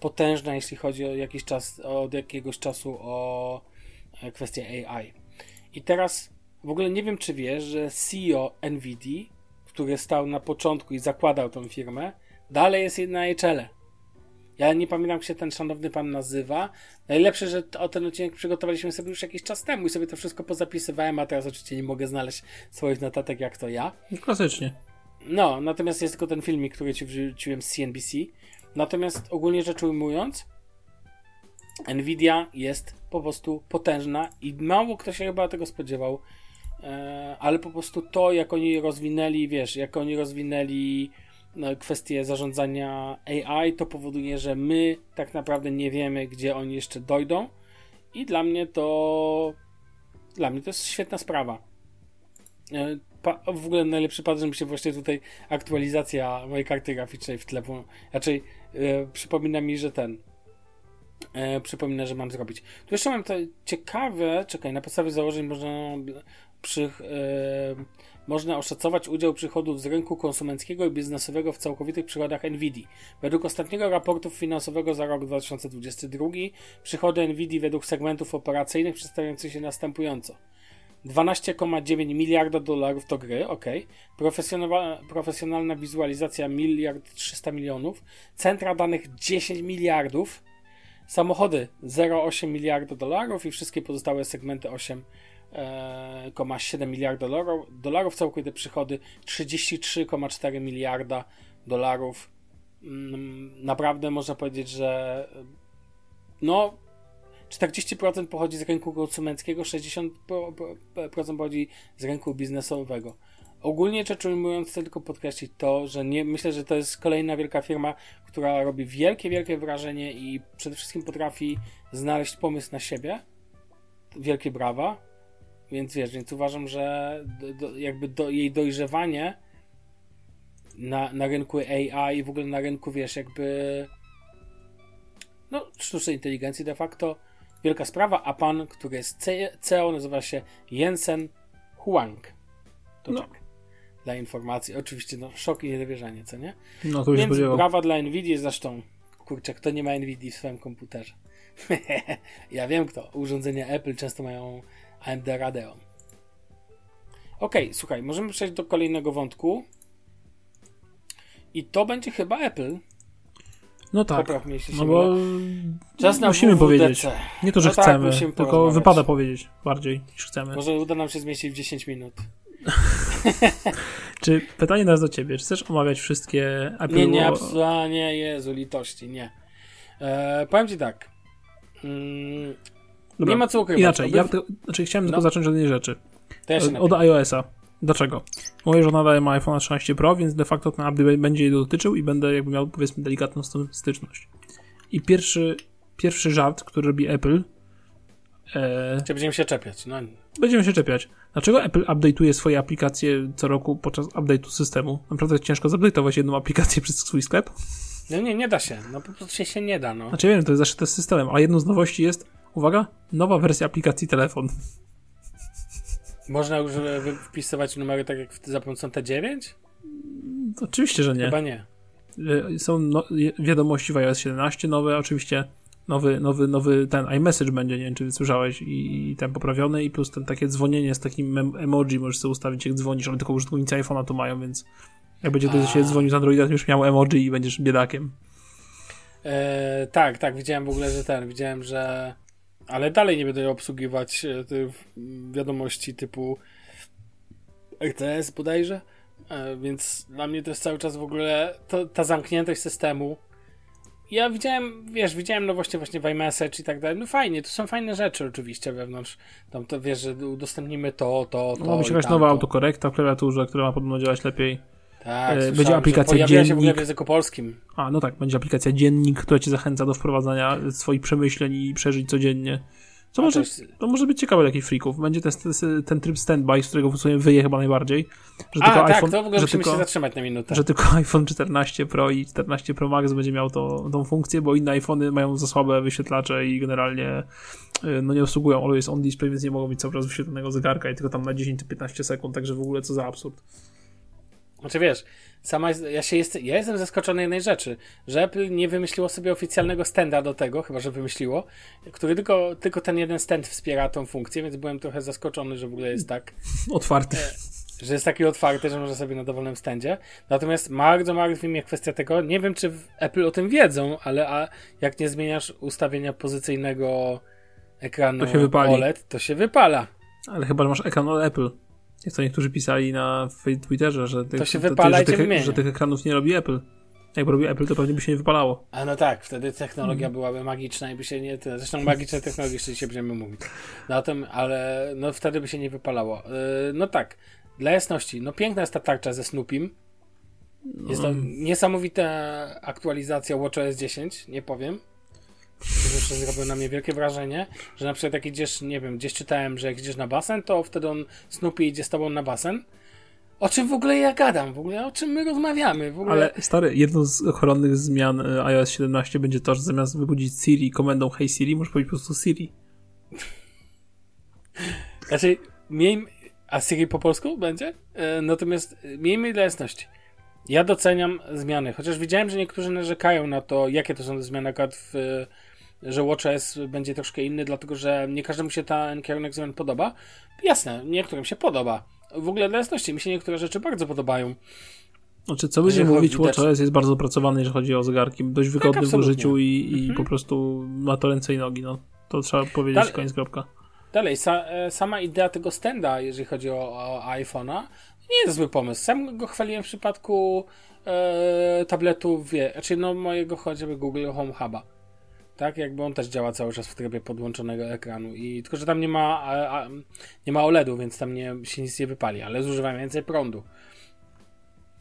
potężna, jeśli chodzi o jakiś czas, od jakiegoś czasu o e, kwestię AI. I teraz w ogóle nie wiem, czy wiesz, że CEO NVIDIA, który stał na początku i zakładał tą firmę, dalej jest na jej czele. Ja nie pamiętam, jak się ten szanowny pan nazywa. Najlepsze, że o ten odcinek przygotowaliśmy sobie już jakiś czas temu i sobie to wszystko pozapisywałem, a teraz oczywiście nie mogę znaleźć swoich notatek, jak to ja. Klasycznie. No, natomiast jest tylko ten filmik, który ci wrzuciłem z CNBC. Natomiast ogólnie rzecz ujmując, Nvidia jest po prostu potężna i mało kto się chyba tego spodziewał, e, ale po prostu to, jak oni rozwinęli, wiesz, jak oni rozwinęli no, kwestie zarządzania AI, to powoduje, że my tak naprawdę nie wiemy, gdzie oni jeszcze dojdą i dla mnie to dla mnie to jest świetna sprawa. W ogóle najlepszy że mi się właśnie tutaj aktualizacja mojej karty graficznej w tle, raczej e, przypomina mi, że ten e, przypomina, że mam zrobić. Tu jeszcze mam to ciekawe, czekaj, na podstawie założeń można przy, e, można oszacować udział przychodów z rynku konsumenckiego i biznesowego w całkowitych przychodach NVIDIA. Według ostatniego raportu finansowego za rok 2022 przychody NVIDIA według segmentów operacyjnych przedstawiają się następująco. 12,9 miliarda dolarów to gry, ok. Profesjonalna wizualizacja miliard 300 milionów. Centra danych 10 miliardów. Samochody 0,8 miliarda dolarów i wszystkie pozostałe segmenty 8,7 e, miliarda dolarów. dolarów. Całkowite przychody 33,4 miliarda dolarów. Mm, naprawdę można powiedzieć, że no 40% pochodzi z rynku konsumenckiego, 60% pochodzi z rynku biznesowego. Ogólnie rzecz ujmując, chcę tylko podkreślić to, że nie, myślę, że to jest kolejna wielka firma, która robi wielkie, wielkie wrażenie i przede wszystkim potrafi znaleźć pomysł na siebie. Wielkie brawa. Więc wiesz, więc uważam, że do, do, jakby do, jej dojrzewanie na, na rynku AI i w ogóle na rynku, wiesz, jakby no, sztucznej inteligencji de facto wielka sprawa, a pan, który jest CEO, nazywa się Jensen Huang. To no. tak. Dla informacji. Oczywiście, no, szok i niedowierzanie, co nie? No, to już Więc brawa dla Nvidia, zresztą, kurczę, kto nie ma Nvidia w swoim komputerze? <laughs> ja wiem kto. Urządzenia Apple często mają AMD Radeon. Ok, słuchaj, możemy przejść do kolejnego wątku. I to będzie chyba Apple. No tak. Poprawnie, no bo Czas na musimy WWDC. powiedzieć. Nie to, że no tak, chcemy, tak, tylko wypada powiedzieć bardziej niż chcemy. Może uda nam się zmieścić w 10 minut. czy pytanie teraz do ciebie, czy chcesz omawiać wszystkie Apple Nie, nie, absolutnie, nie, Jezu, litości, nie. E, powiem ci tak. Mm, nie ma co ukrywać. Inaczej, ja to, znaczy chciałem no. tylko zacząć od jednej rzeczy. Ja od iOS-a. Dlaczego? Moja żona daje ma iPhone 13 Pro, więc de facto ten update będzie jej dotyczył i będę jakby miał powiedzmy delikatną styczność. I pierwszy, pierwszy żart, który robi Apple. E, będziemy się czepiać. No. Będziemy się czepiać. Dlaczego Apple update'uje swoje aplikacje co roku podczas update'u systemu? Naprawdę ciężko zupdate'ować jedną aplikację przez swój sklep? No nie, nie da się. No po prostu się nie da. No. Znaczy wiem, to jest zawsze z systemem, ale jedną z nowości jest, uwaga, nowa wersja aplikacji telefon. Można już wpisywać numery tak jak za pomocą T9? Oczywiście, że nie. Chyba nie. E, są no, wiadomości w iOS 17 nowe, oczywiście nowy, nowy, nowy ten iMessage będzie, nie wiem czy słyszałeś, i, i ten poprawiony i plus ten takie dzwonienie z takim emoji możesz sobie ustawić jak dzwonisz, ale tylko użytkownicy iPhone'a to mają, więc jak będzie to się dzwonił z Androida, to już miał emoji i będziesz biedakiem. E, tak, tak, widziałem w ogóle, że ten, widziałem, że ale dalej nie będę obsługiwać e, wiadomości typu RTS bodajże. E, więc dla mnie to jest cały czas w ogóle to, ta zamkniętość systemu. Ja widziałem, wiesz, widziałem nowości właśnie w iMessage i tak dalej. No fajnie, to są fajne rzeczy oczywiście wewnątrz. Tam to wiesz, że udostępnimy to, to, to. Ma być jakaś nowa autokorekta w klawiaturze, która ma podobno działać lepiej. Tak, e, będzie aplikacja dziennik. się w ogóle w języku polskim. A, no tak, będzie aplikacja dziennik, która cię zachęca do wprowadzania swoich przemyśleń i przeżyć codziennie. Co może, to, jest... to, może być ciekawe dla jakichś freaków. Będzie ten, ten tryb standby, z którego w wyje chyba najbardziej. Że A, tylko tak, iPhone, to w ogóle że tylko, się zatrzymać na minutę. Że tylko <laughs> iPhone 14 Pro i 14 Pro Max będzie miał to, tą funkcję, bo inne iPhony mają za słabe wyświetlacze i generalnie y, no nie obsługują Always On Display, więc nie mogą mieć cały czas wyświetlonego zegarka i tylko tam na 10-15 sekund, także w ogóle co za absurd. Znaczy wiesz, sama jest, ja, się jest, ja jestem zaskoczony jednej rzeczy, że Apple nie wymyśliło sobie oficjalnego stenda do tego, chyba że wymyśliło, który tylko, tylko ten jeden stand wspiera tą funkcję, więc byłem trochę zaskoczony, że w ogóle jest tak. Otwarty. Że jest taki otwarty, że można sobie na dowolnym standzie. Natomiast bardzo martwi mnie kwestia tego, nie wiem czy Apple o tym wiedzą, ale a jak nie zmieniasz ustawienia pozycyjnego ekranu To. OLED, to się wypala. Ale chyba masz ekran od Apple. Jak to niektórzy pisali na Twitterze, że, tych, To że, tych, że tych ekranów nie robi Apple. Jakby robi Apple, to pewnie by się nie wypalało. A no tak, wtedy technologia Mhm. byłaby magiczna i by się nie. Zresztą magiczne technologie jeszcze dzisiaj będziemy mówić. Na tym, ale no wtedy by się nie wypalało. Yy, no tak, dla jasności, no piękna jest ta tarcza ze Snoopim. Jest to niesamowita aktualizacja WatchOS 10, nie powiem. To Jeszcze zrobił na mnie wielkie wrażenie, że na przykład jak idziesz, nie wiem, gdzieś czytałem, że jak idziesz na basen, to wtedy on Snoopy idzie z tobą na basen. O czym w ogóle ja gadam? W ogóle o czym my rozmawiamy? W ogóle... Ale stary, jedną z ochronnych zmian e, iOS 17 będzie to, że zamiast wybudzić Siri komendą Hey Siri, możesz powiedzieć po prostu Siri. <laughs> Znaczy, miejmy. A Siri po polsku będzie? E, natomiast e, miejmy dla jasności. Ja doceniam zmiany, chociaż widziałem, że niektórzy narzekają na to, jakie to są zmiany, akurat w, że WatchOS będzie troszkę inny, dlatego że nie każdemu się ten kierunek zmian podoba. Jasne, niektórym się podoba. W ogóle dla jasności, mi się niektóre rzeczy bardzo podobają. Znaczy, co będzie Że mówić, WatchOS jest bardzo opracowany, jeżeli chodzi o zegarki. Dość wygodny w absolutnie. użyciu i, i Mhm. po prostu ma to ręce i nogi. No. To trzeba powiedzieć, Dalej- koniec kropka. Dalej, sa, e, sama idea tego stenda, jeżeli chodzi o, o iPhone'a, nie jest zły pomysł. Sam go chwaliłem w przypadku e, tabletu, wie, znaczy no mojego chociażby Google Home Huba. Tak, jakby on też działa cały czas w trybie podłączonego ekranu i tylko, że tam nie ma a, a, nie ma OLED-u, więc tam nie, się nic nie wypali, ale zużywam więcej prądu.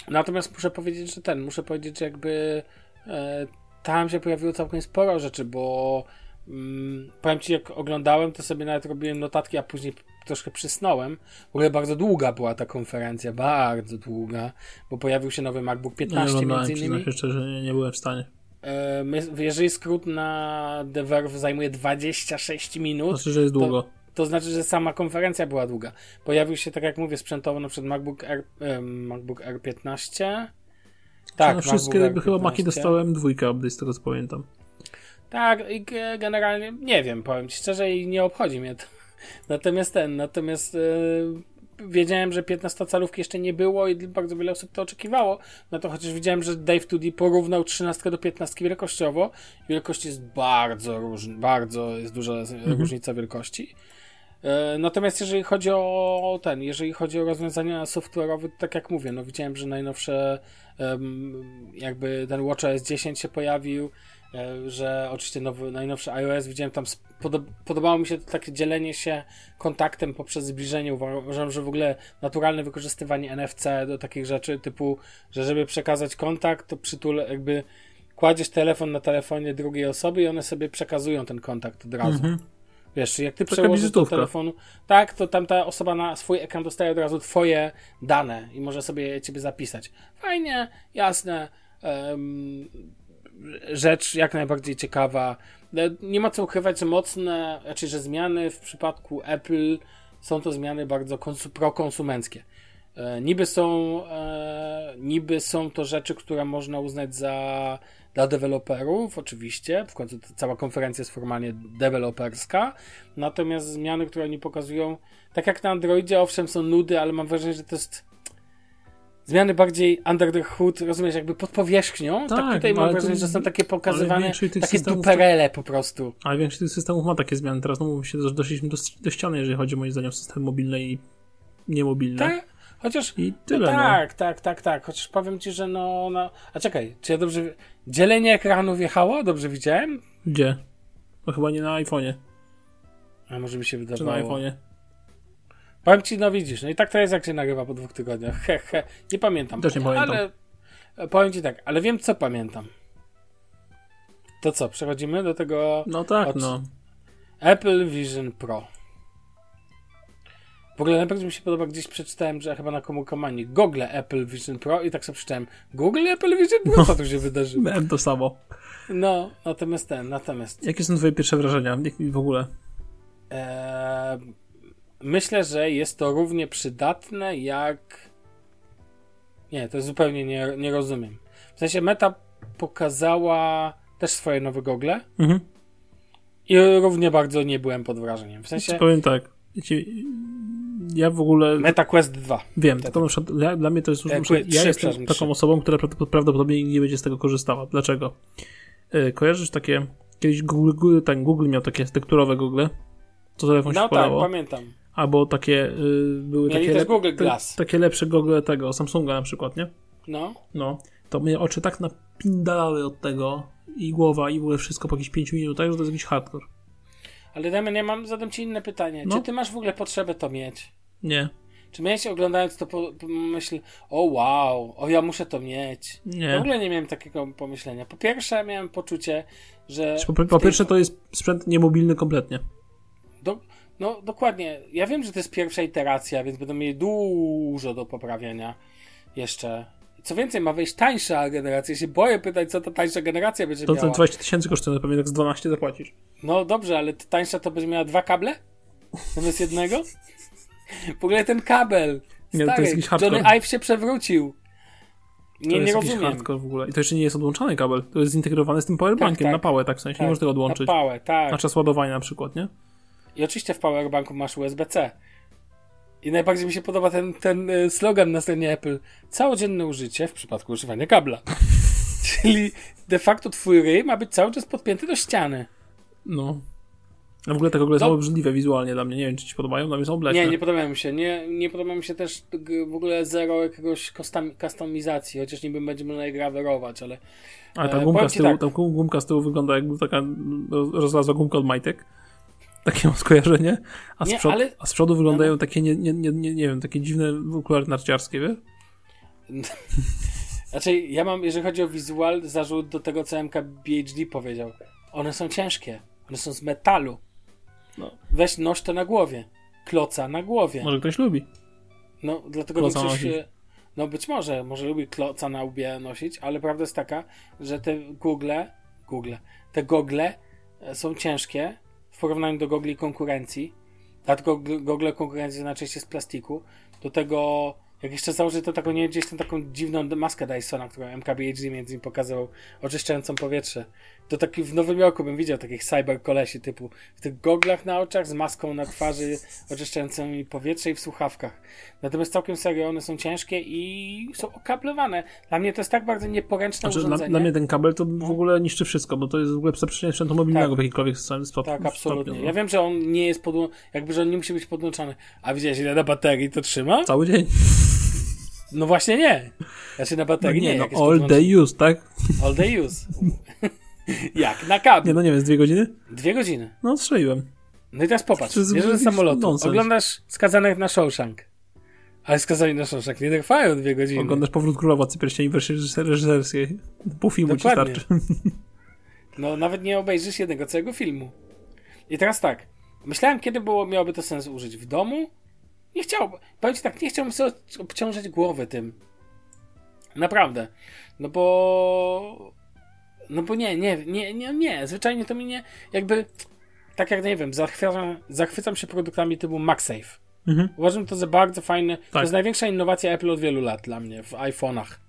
Natomiast muszę powiedzieć, że ten, muszę powiedzieć, że jakby e, tam się pojawiło całkiem sporo rzeczy, bo mm, powiem Ci, jak oglądałem, to sobie nawet robiłem notatki, a później troszkę przysnąłem. W ogóle bardzo długa była ta konferencja, bardzo długa, bo pojawił się nowy MacBook No, nie 15 oglądałem, między innymi. przyznam się szczerze, nie, nie byłem w stanie. E, jeżeli skrót na The Verve zajmuje 26 minut, Znaczy, że jest długo. to znaczy, że sama konferencja była długa. Pojawił się, tak jak mówię, sprzętowo na przykład MacBook, R, em, MacBook R15. Tak, no, wszystkie, MacBook chyba R15. Maki dostałem dwójkę update, z tego co pamiętam. Tak, i ge- generalnie nie wiem, powiem ci szczerze i nie obchodzi mnie to. <laughs> Natomiast ten, natomiast e, wiedziałem, że 15 calówki jeszcze nie było i bardzo wiele osób to oczekiwało. No to chociaż widziałem, że Dave 2D porównał 13 do 15 wielkościowo. Wielkość jest bardzo różna, bardzo jest duża z- różnica wielkości. E, Natomiast jeżeli chodzi o ten, jeżeli chodzi o rozwiązania software'owe, to tak jak mówię, no widziałem, że najnowsze jakby ten WatchOS 10 się pojawił, że oczywiście nowy, najnowszy iOS, widziałem tam, podobało mi się to takie dzielenie się kontaktem poprzez zbliżenie, uważam, że w ogóle naturalne wykorzystywanie NFC do takich rzeczy, typu, że żeby przekazać kontakt, to przytul jakby kładziesz telefon na telefonie drugiej osoby i one sobie przekazują ten kontakt od razu. Mhm. Wiesz, jak ty Taka przełożysz do telefonu, tak, to tam ta osoba na swój ekran dostaje od razu twoje dane i może sobie ciebie zapisać. Fajnie, jasne. em, rzecz jak najbardziej ciekawa. E, Nie ma co ukrywać, że mocne, znaczy, że zmiany w przypadku Apple są to zmiany bardzo konsu- prokonsumenckie. E, niby są, e, niby są to rzeczy, które można uznać za dla deweloperów, oczywiście, w końcu cała konferencja jest formalnie deweloperska, natomiast zmiany, które oni pokazują, tak jak na Androidzie, owszem, są nudy, ale mam wrażenie, że to jest zmiany bardziej under the hood, rozumiesz, jakby pod powierzchnią, tak, Tak, tutaj mam wrażenie, że są takie pokazywane, takie duperele po prostu. Ale większość tych systemów ma takie zmiany. Teraz no, mówmy się, że doszliśmy do, do ściany, jeżeli chodzi moim zdaniem o system mobilny i niemobilny. Tak? Chociaż I tyle, no no. tak, tak, tak, tak. Chociaż powiem ci, że no, no. A czekaj, czy ja dobrze. Dzielenie ekranu wjechało? Dobrze widziałem? Gdzie? No chyba nie na iPhone'ie. A może mi się Czy na wydawało. iPhone'ie. Powiem ci, no widzisz, no i tak to jest, jak się nagrywa po dwóch tygodniach. He, he. Nie pamiętam. Też nie pamiętam. Ale powiem ci tak, ale wiem, co pamiętam. To co, przechodzimy do tego No tak, Od- no. Apple Vision Pro. W ogóle najbardziej mi się podoba, gdzieś przeczytałem, że chyba na komórkomanii Google Apple Vision Pro i tak sobie przeczytałem Google Apple Vision Pro, co tu się wydarzyło? <laughs> Miałem to samo. No, natomiast ten, natomiast Jakie są twoje pierwsze wrażenia? W ogóle? e, myślę, że jest to równie przydatne jak Nie, to zupełnie nie, nie rozumiem. W sensie Meta pokazała też swoje nowe gogle Mhm. i równie bardzo nie byłem pod wrażeniem. W Ci sensie powiem tak. Ja w ogóle Meta Quest 2. wiem, to na przykład, dla, dla mnie to jest E, ja jestem przepraszam, taką trzy. osobą, która pra- prawdopodobnie nie będzie z tego korzystała. Dlaczego? E, kojarzysz takie, kiedyś Google, Google, tak, Google miał takie tekturowe Google, co telefon się No tak, pamiętam. Albo takie y, były Mieli takie, też Google Glass. takie lepsze Google tego, Samsunga na przykład, nie? No. No, to mnie oczy tak napindalały od tego i głowa i w ogóle wszystko po jakichś 5 minutach, że to jest jakiś hardcore. Ale Damian, ja mam, zadam ci inne pytanie. No. Czy ty masz w ogóle potrzebę to mieć? Nie, Czy miałeś oglądając to po, po myśl, o wow, o ja muszę to mieć? W nie. ogóle nie miałem takiego pomyślenia. Po pierwsze miałem poczucie, że... Po, po w pierwsze to jest sprzęt niemobilny kompletnie. Do, no dokładnie. Ja wiem, że to jest pierwsza iteracja, więc będą mieli dużo do poprawienia jeszcze. Co więcej, ma wejść tańsza generacja. Ja się boję pytać, co ta tańsza generacja będzie To miała. te 20 tysięcy kosztuje, pewnie tak z 12 zapłacisz. No dobrze, ale ta tańsza to będzie miała dwa kable? Zamiast jednego? W ogóle ten kabel. Nie, to Stary, jest jakiś hardcore. Johnny Ive się przewrócił. To Nie, jest nie jakiś rozumiem. hardcore w ogóle. I to jeszcze nie jest odłączany kabel. To jest zintegrowany z tym powerbankiem Tak, tak. na pałę, tak w sensie. Tak, nie możesz tego odłączyć. Na pałę, tak. Na czas ładowania na przykład, nie? I oczywiście w powerbanku masz USB-C. I najbardziej mi się podoba ten, ten y, slogan na stronie Apple. Całodzienne użycie w przypadku używania kabla. <laughs> Czyli de facto twój ryj ma być cały czas podpięty do ściany. No. A w ogóle te gogle są No. obrzydliwe wizualnie dla mnie. Nie wiem, czy ci podobają, dla mnie są obleśne. Nie, nie podoba mi się. Nie, nie podoba mi się też w ogóle zero jakiegoś custom, customizacji, chociaż niby będziemy najgrawerować, ale Ale ta E, gumka z tyłu, tak. ta gum- gumka z tyłu wygląda jakby taka roz- rozlazła gumka od majtek. Takie mam skojarzenie. A z, Nie, przod, ale- a z przodu wyglądają takie, nie, nie, nie, nie, nie wiem, takie dziwne okulary narciarskie, wiesz? <laughs> Znaczy, ja mam, jeżeli chodzi o wizual, zarzut do tego, co MK BHD powiedział. One są ciężkie. One są z metalu. No. Weź noś to na głowie. Kloca na głowie. Może ktoś lubi. No, dlatego Kloca większość... nosić. No być może, może lubi kloca na łbie nosić, ale prawda jest taka, że te Google, Google, te gogle e, są ciężkie porównaniu do gogli konkurencji. Dlatego g- gogle konkurencji najczęściej z plastiku. Do tego, jak jeszcze założę to taką, nie gdzieś tam taką dziwną maskę Dysona, którą MKBHD między innymi pokazywał, oczyszczającą powietrze. To taki w Nowym Jorku bym widział takich cyber kolesi typu w tych goglach na oczach z maską na twarzy oczyszczającymi powietrze i w słuchawkach. Natomiast całkiem serio, one są ciężkie i są okablowane. Dla mnie to jest tak bardzo nieporęczne Znaczy, dla, urządzenie. dla mnie ten kabel to w ogóle niszczy wszystko, bo to jest w ogóle przestrzeń sprzętu mobilnego Tak. w jakikolwiek sposób. Tak, absolutnie. stopniu, no. Ja wiem, że on nie jest podłączony, jakby, że on nie musi być podłączony. A widziałeś, ile na baterii to trzyma? Cały dzień. No właśnie nie. Znaczy na No baterii nie, nie, no all day use, tak? All day use. <laughs> jak? Na kabel. Nie, no nie wiem, z dwie godziny? Dwie godziny. No, strzeliłem. No i teraz popatrz. Bierzesz z samolotu, nonsens. oglądasz skazanych na Shawshank. Ale skazani na Shawshank nie trwają dwie godziny. Oglądasz powrót królowacy pierścieni w reżyserskiej. Pół filmu ci Dokładnie. starczy. <laughs> No nawet nie obejrzysz jednego całego filmu. I teraz tak. Myślałem, kiedy było, miałoby to sens użyć. W domu? Nie chciałbym. Powiem ci tak, nie chciałbym sobie obciążyć głowy tym. Naprawdę. No bo... No bo nie, nie, nie, nie, nie. Zwyczajnie to mi nie... Jakby... Tak jak, nie wiem, zachwycam, zachwycam się produktami typu MagSafe. Mhm. Uważam to za bardzo fajne. To Tak. jest największa innowacja Apple od wielu lat dla mnie w iPhone'ach.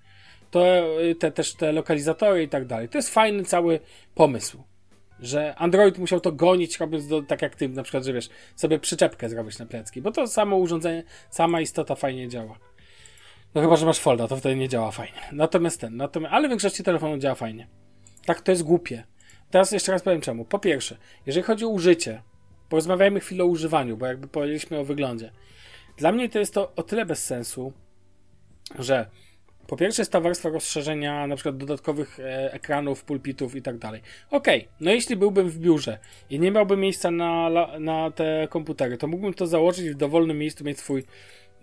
To y, te, też te lokalizatory i tak dalej. To jest fajny cały pomysł. Że Android musiał to gonić, robiąc do, tak jak ty, na przykład, że wiesz, sobie przyczepkę zrobić na plecki, bo to samo urządzenie, sama istota fajnie działa. No chyba, że masz folda, to wtedy nie działa fajnie. Natomiast ten, natomiast, ale w większości telefonów działa fajnie. Tak, to jest głupie. Teraz jeszcze raz powiem czemu. Po pierwsze, jeżeli chodzi o użycie, porozmawiajmy chwilę o używaniu, bo jakby powiedzieliśmy o wyglądzie. Dla mnie to jest to o tyle bez sensu, że po pierwsze jest ta warstwa rozszerzenia na przykład dodatkowych e, ekranów, pulpitów i tak dalej. Okej, no jeśli byłbym w biurze i nie miałbym miejsca na, na te komputery, to mógłbym to założyć w dowolnym miejscu mieć swój,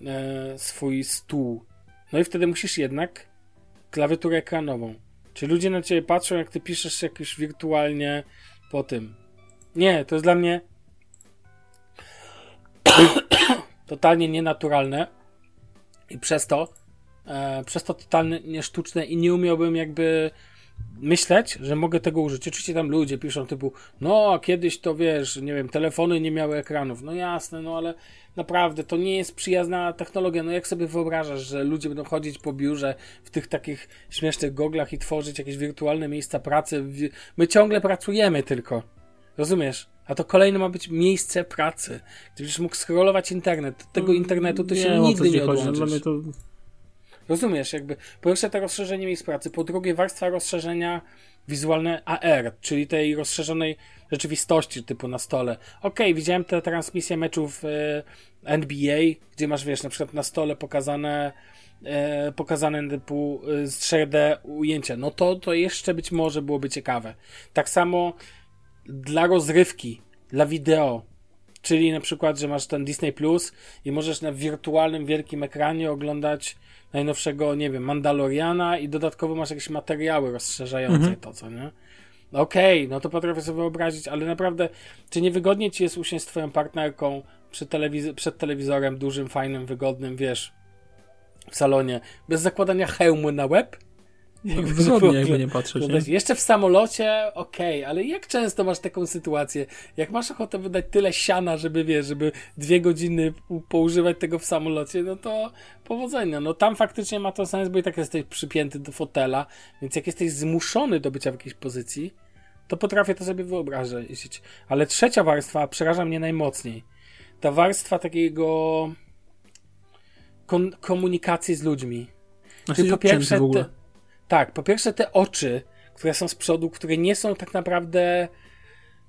e, swój stół. No i wtedy musisz jednak klawiaturę ekranową. Czy ludzie na ciebie patrzą, jak ty piszesz jakoś wirtualnie po tym? Nie, to jest dla mnie <coughs> totalnie nienaturalne i przez to e, przez to totalnie sztuczne i nie umiałbym jakby myśleć, że mogę tego użyć. Oczywiście tam ludzie piszą typu, no a kiedyś to wiesz, nie wiem, telefony nie miały ekranów. No jasne, no ale naprawdę to nie jest przyjazna technologia. No jak sobie wyobrażasz, że ludzie będą chodzić po biurze w tych takich śmiesznych goglach i tworzyć jakieś wirtualne miejsca pracy. My ciągle pracujemy tylko. Rozumiesz? A to kolejne ma być miejsce pracy. Gdzie będziesz mógł scrollować internet. Tego internetu to Nie się nigdy nie chodzi. No, odłączysz. Dla mnie to Rozumiesz, jakby po pierwsze to rozszerzenie miejsc pracy, po drugie warstwa rozszerzenia wizualne AR, czyli tej rozszerzonej rzeczywistości typu na stole. Okej, widziałem te transmisje meczów e, NBA, gdzie masz, wiesz, na przykład na stole pokazane e, pokazane typu e, z 3D ujęcia. No to, to jeszcze być może byłoby ciekawe. Tak samo dla rozrywki, dla wideo, Czyli na przykład, że masz ten Disney Plus i możesz na wirtualnym wielkim ekranie oglądać najnowszego, nie wiem, Mandaloriana i dodatkowo masz jakieś materiały rozszerzające Mhm. to, co nie? Okej, no to potrafię sobie wyobrazić, ale naprawdę, czy niewygodnie ci jest usiąść z twoją partnerką przy telewiz- przed telewizorem dużym, fajnym, wygodnym, wiesz, w salonie, bez zakładania hełmu na łeb? <laughs> Wygodnie, jakby nie patrzeć. Nie? Jeszcze w samolocie, okej, ale jak często masz taką sytuację? Jak masz ochotę wydać tyle siana, żeby wiesz, żeby dwie godziny poużywać tego w samolocie, no to powodzenia. No tam faktycznie ma to sens, bo i tak jesteś przypięty do fotela, więc jak jesteś zmuszony do bycia w jakiejś pozycji, to potrafię to sobie wyobrazić. Ale trzecia warstwa przeraża mnie najmocniej. Ta warstwa takiego komunikacji z ludźmi. Znaczy, po pierwsze, w ogóle. te, tak, po pierwsze te oczy, które są z przodu, które nie są tak naprawdę,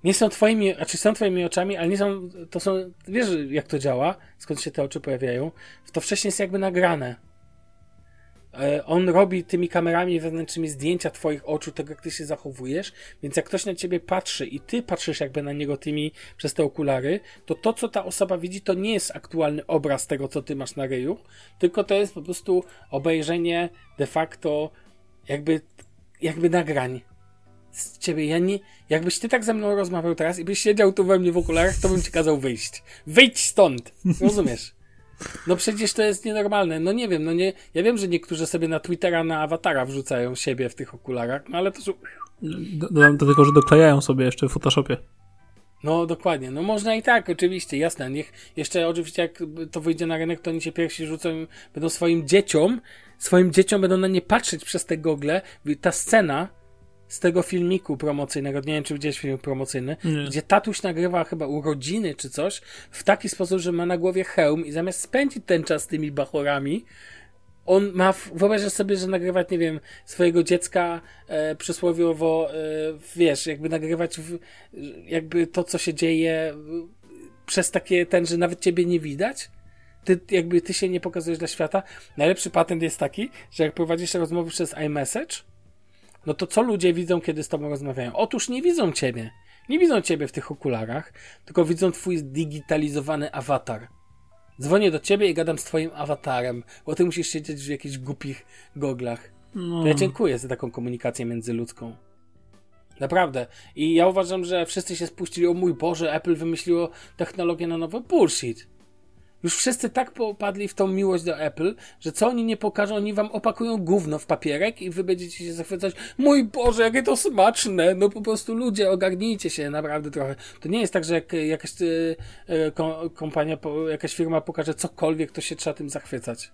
nie są twoimi, znaczy są twoimi oczami, ale nie są, to są, wiesz jak to działa, skąd się te oczy pojawiają, to wcześniej jest jakby nagrane. E, On robi tymi kamerami wewnętrznymi zdjęcia twoich oczu, tego jak ty się zachowujesz, więc jak ktoś na ciebie patrzy i ty patrzysz jakby na niego tymi przez te okulary, to to, co ta osoba widzi, to nie jest aktualny obraz tego, co ty masz na ryju, tylko to jest po prostu obejrzenie de facto jakby, jakby nagrań z ciebie. Ja nie, jakbyś ty tak ze mną rozmawiał teraz i byś siedział tu we mnie w okularach, to bym ci kazał wyjść. Wyjdź stąd! Rozumiesz? No przecież to jest nienormalne. No nie wiem, no nie. Ja wiem, że niektórzy sobie na Twittera na awatara wrzucają siebie w tych okularach, no ale to są. Do- Dodam do tego, że doklejają sobie jeszcze w Photoshopie. No dokładnie. No można i tak, oczywiście, jasne. Niech jeszcze oczywiście jak to wyjdzie na rynek, to oni się pierwsi rzucą, będą swoim dzieciom, swoim dzieciom będą na nie patrzeć przez te gogle. Ta scena z tego filmiku promocyjnego, nie wiem czy widziałeś film promocyjny, Nie. gdzie tatuś nagrywa chyba urodziny czy coś w taki sposób, że ma na głowie hełm i zamiast spędzić ten czas z tymi bachorami, on ma, wyobrażasz sobie, że nagrywać, nie wiem, swojego dziecka e, przysłowiowo, e, wiesz, jakby nagrywać w, jakby to, co się dzieje e, przez takie ten, że nawet ciebie nie widać? Ty, jakby ty się nie pokazujesz dla świata. Najlepszy patent jest taki, że jak prowadzisz rozmowy przez iMessage, no to co ludzie widzą, kiedy z tobą rozmawiają? Otóż nie widzą ciebie. Nie widzą ciebie w tych okularach, tylko widzą twój zdigitalizowany awatar. Dzwonię do ciebie i gadam z twoim awatarem, bo ty musisz siedzieć w jakichś głupich goglach. No, ja dziękuję za taką komunikację międzyludzką. Naprawdę. I ja uważam, że wszyscy się spuścili, o mój Boże, Apple wymyśliło technologię na nowo. Bullshit. Już wszyscy tak popadli w tą miłość do Apple, że co oni nie pokażą, oni wam opakują gówno w papierek i wy będziecie się zachwycać. Mój Boże, jakie to smaczne! No po prostu ludzie, ogarnijcie się naprawdę trochę. To nie jest tak, że jak jakaś e, e, ko- kompania, jakaś firma pokaże cokolwiek, to się trzeba tym zachwycać.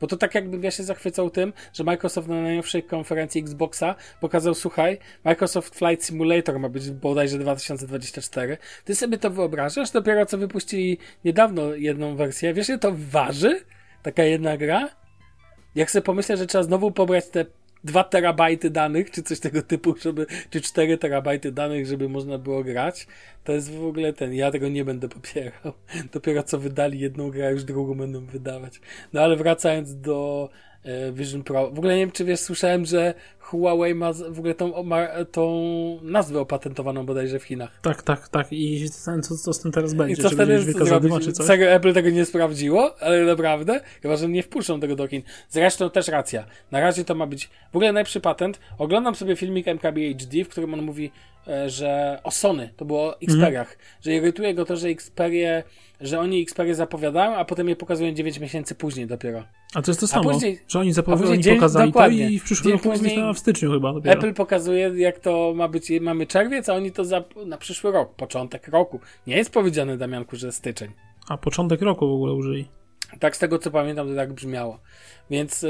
Bo to tak jakbym ja się zachwycał tym, że Microsoft na najnowszej konferencji Xboxa pokazał, słuchaj, Microsoft Flight Simulator ma być bodajże 2024. Ty sobie to wyobrażasz? Dopiero co wypuścili niedawno jedną wersję. Wiesz, ile to waży? Taka jedna gra? Jak sobie pomyślę, że trzeba znowu pobrać te 2 terabajty danych, czy coś tego typu, żeby, czy 4 terabajty danych, żeby można było grać, to jest w ogóle ten, ja tego nie będę popierał. <laughs> Dopiero co wydali jedną grę, już drugą będą wydawać. No ale wracając do Vision Pro, w ogóle nie wiem, czy wiesz, słyszałem, że Huawei ma w ogóle tą, ma, tą nazwę opatentowaną bodajże w Chinach. Tak, tak, tak. I co, co z tym teraz będzie. I co czy zadyma, zrobić? czy coś? Serio, Apple tego nie sprawdziło, ale naprawdę, chyba, że nie wpuszczą tego do kin. Zresztą też racja. Na razie to ma być w ogóle najlepszy patent. Oglądam sobie filmik MKBHD, w którym on mówi e, że o Sony, to było o Xperiach, że irytuje go to, że Xperie, że oni Xperie zapowiadają, a potem je pokazują 9 miesięcy później dopiero. A to jest to samo, później- że oni oni dzień- pokazali dokładnie. to i w przyszłym roku później w styczniu chyba dopiero. Apple pokazuje, jak to ma być, mamy czerwiec, a oni to za, na przyszły rok, początek roku. Nie jest powiedziane, Damianku, że styczeń. A początek roku w ogóle użyli. Tak z tego co pamiętam, to tak brzmiało. Więc, e,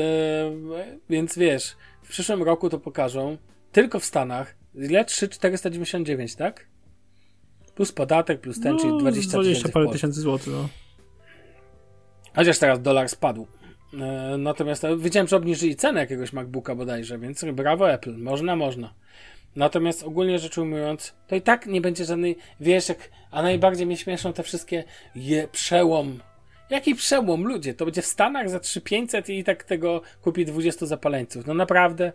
więc wiesz, w przyszłym roku to pokażą tylko w Stanach. Ile? 3,499, tak? Plus podatek, plus ten, czyli 20 20 tysięcy. w parę tysięcy złotych. No. Chociaż teraz dolar spadł. E, Natomiast e, wiedziałem, że obniżyli cenę jakiegoś MacBooka bodajże, więc brawo Apple, można, można. Natomiast ogólnie rzecz ujmując, to i tak nie będzie żadnej, wiesz, jak, a najbardziej mnie śmieszą te wszystkie je, przełom. Jaki przełom, ludzie? To będzie w Stanach za 3500 i tak tego kupi 20 zapaleńców. No naprawdę,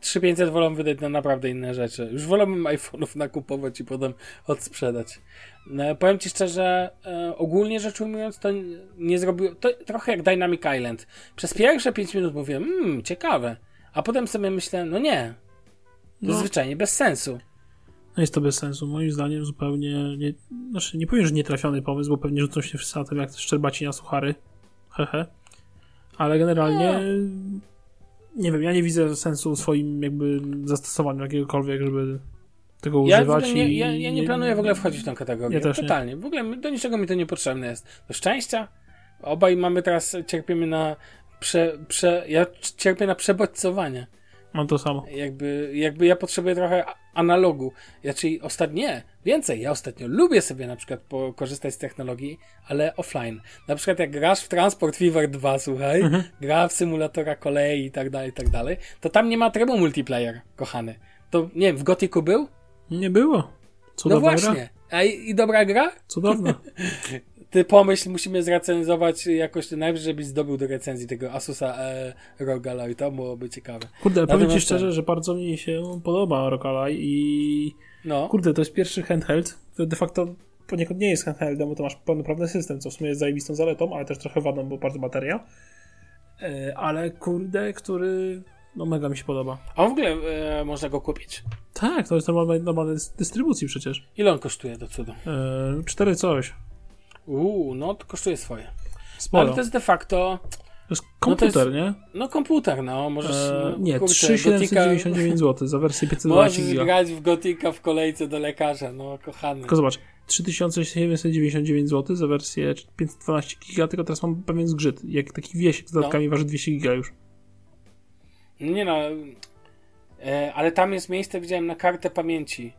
3500 wolą wydać na naprawdę inne rzeczy. Już wolałbym iPhone'ów nakupować i potem odsprzedać. No, powiem Ci szczerze, e, ogólnie rzecz ujmując, to nie zrobiło, to trochę jak Dynamic Island. Przez pierwsze 5 minut mówiłem, mmm, ciekawe. A potem sobie myślę, no nie, to No. zwyczajnie bez sensu. No jest to bez sensu. Moim zdaniem zupełnie nie, znaczy nie powiem, że nietrafiony pomysł, bo pewnie rzucą się wszyscy na tym jak szczerbaci na suchary. Hehe. Ale generalnie No. Nie wiem, ja nie widzę sensu w swoim jakby zastosowaniu jakiegokolwiek, żeby tego Ja, używać. nie, i ja, ja nie planuję w ogóle wchodzić w tę kategorię. Ja też nie. Totalnie. W ogóle do niczego mi to niepotrzebne jest. Do szczęścia. Obaj mamy teraz, cierpiemy na prze, prze, ja cierpię na przebodźcowanie. Mam to samo. Jakby, jakby ja potrzebuję trochę analogu. Ja, czyli ostatnio, nie, więcej. Ja ostatnio lubię sobie na przykład korzystać z technologii, ale offline. Na przykład jak grasz w Transport Fever 2, słuchaj, Mhm. gra w symulatora kolei i tak dalej, i tak dalej, to tam nie ma trybu multiplayer, kochany. To, nie wiem, w Gotiku był? Nie było. No Cudowna gra. właśnie. A i, i dobra gra? Cudowna. <laughs> Ty pomyśl, musimy zrecenzować jakoś najwyżej, żebyś zdobył do recenzji tego Asusa e, ROG Ally. To byłoby ciekawe. Kurde, ale powiem ci Natomiast szczerze, że bardzo mi się podoba Rockalley i No. kurde, to jest pierwszy handheld. To de facto poniekąd nie jest handheldem, bo to masz pełnoprawny system, co w sumie jest zajebistą zaletą, ale też trochę wadą, bo bardzo bateria. E, Ale kurde, który no mega mi się podoba. A w ogóle e, można go kupić. Tak, to jest normalna dys- dystrybucji przecież. Ile on kosztuje do cudu? E, cztery coś. Uuu, no to kosztuje swoje. Sporo. Ale to jest de facto, To jest no to komputer, jest- nie? no komputer, no. Możesz, E, no, nie, kurczę, 3799 zł za wersję Gotika, <laughs> 512 możesz giga. grać w Gotika w kolejce do lekarza, no kochany. Tylko zobacz, 3799 zł za wersję 512 giga, tylko teraz mam pewien zgrzyt. Jak taki wiesiek z dodatkami waży 200 giga już. Nie no, e, ale tam jest miejsce, widziałem, na kartę pamięci.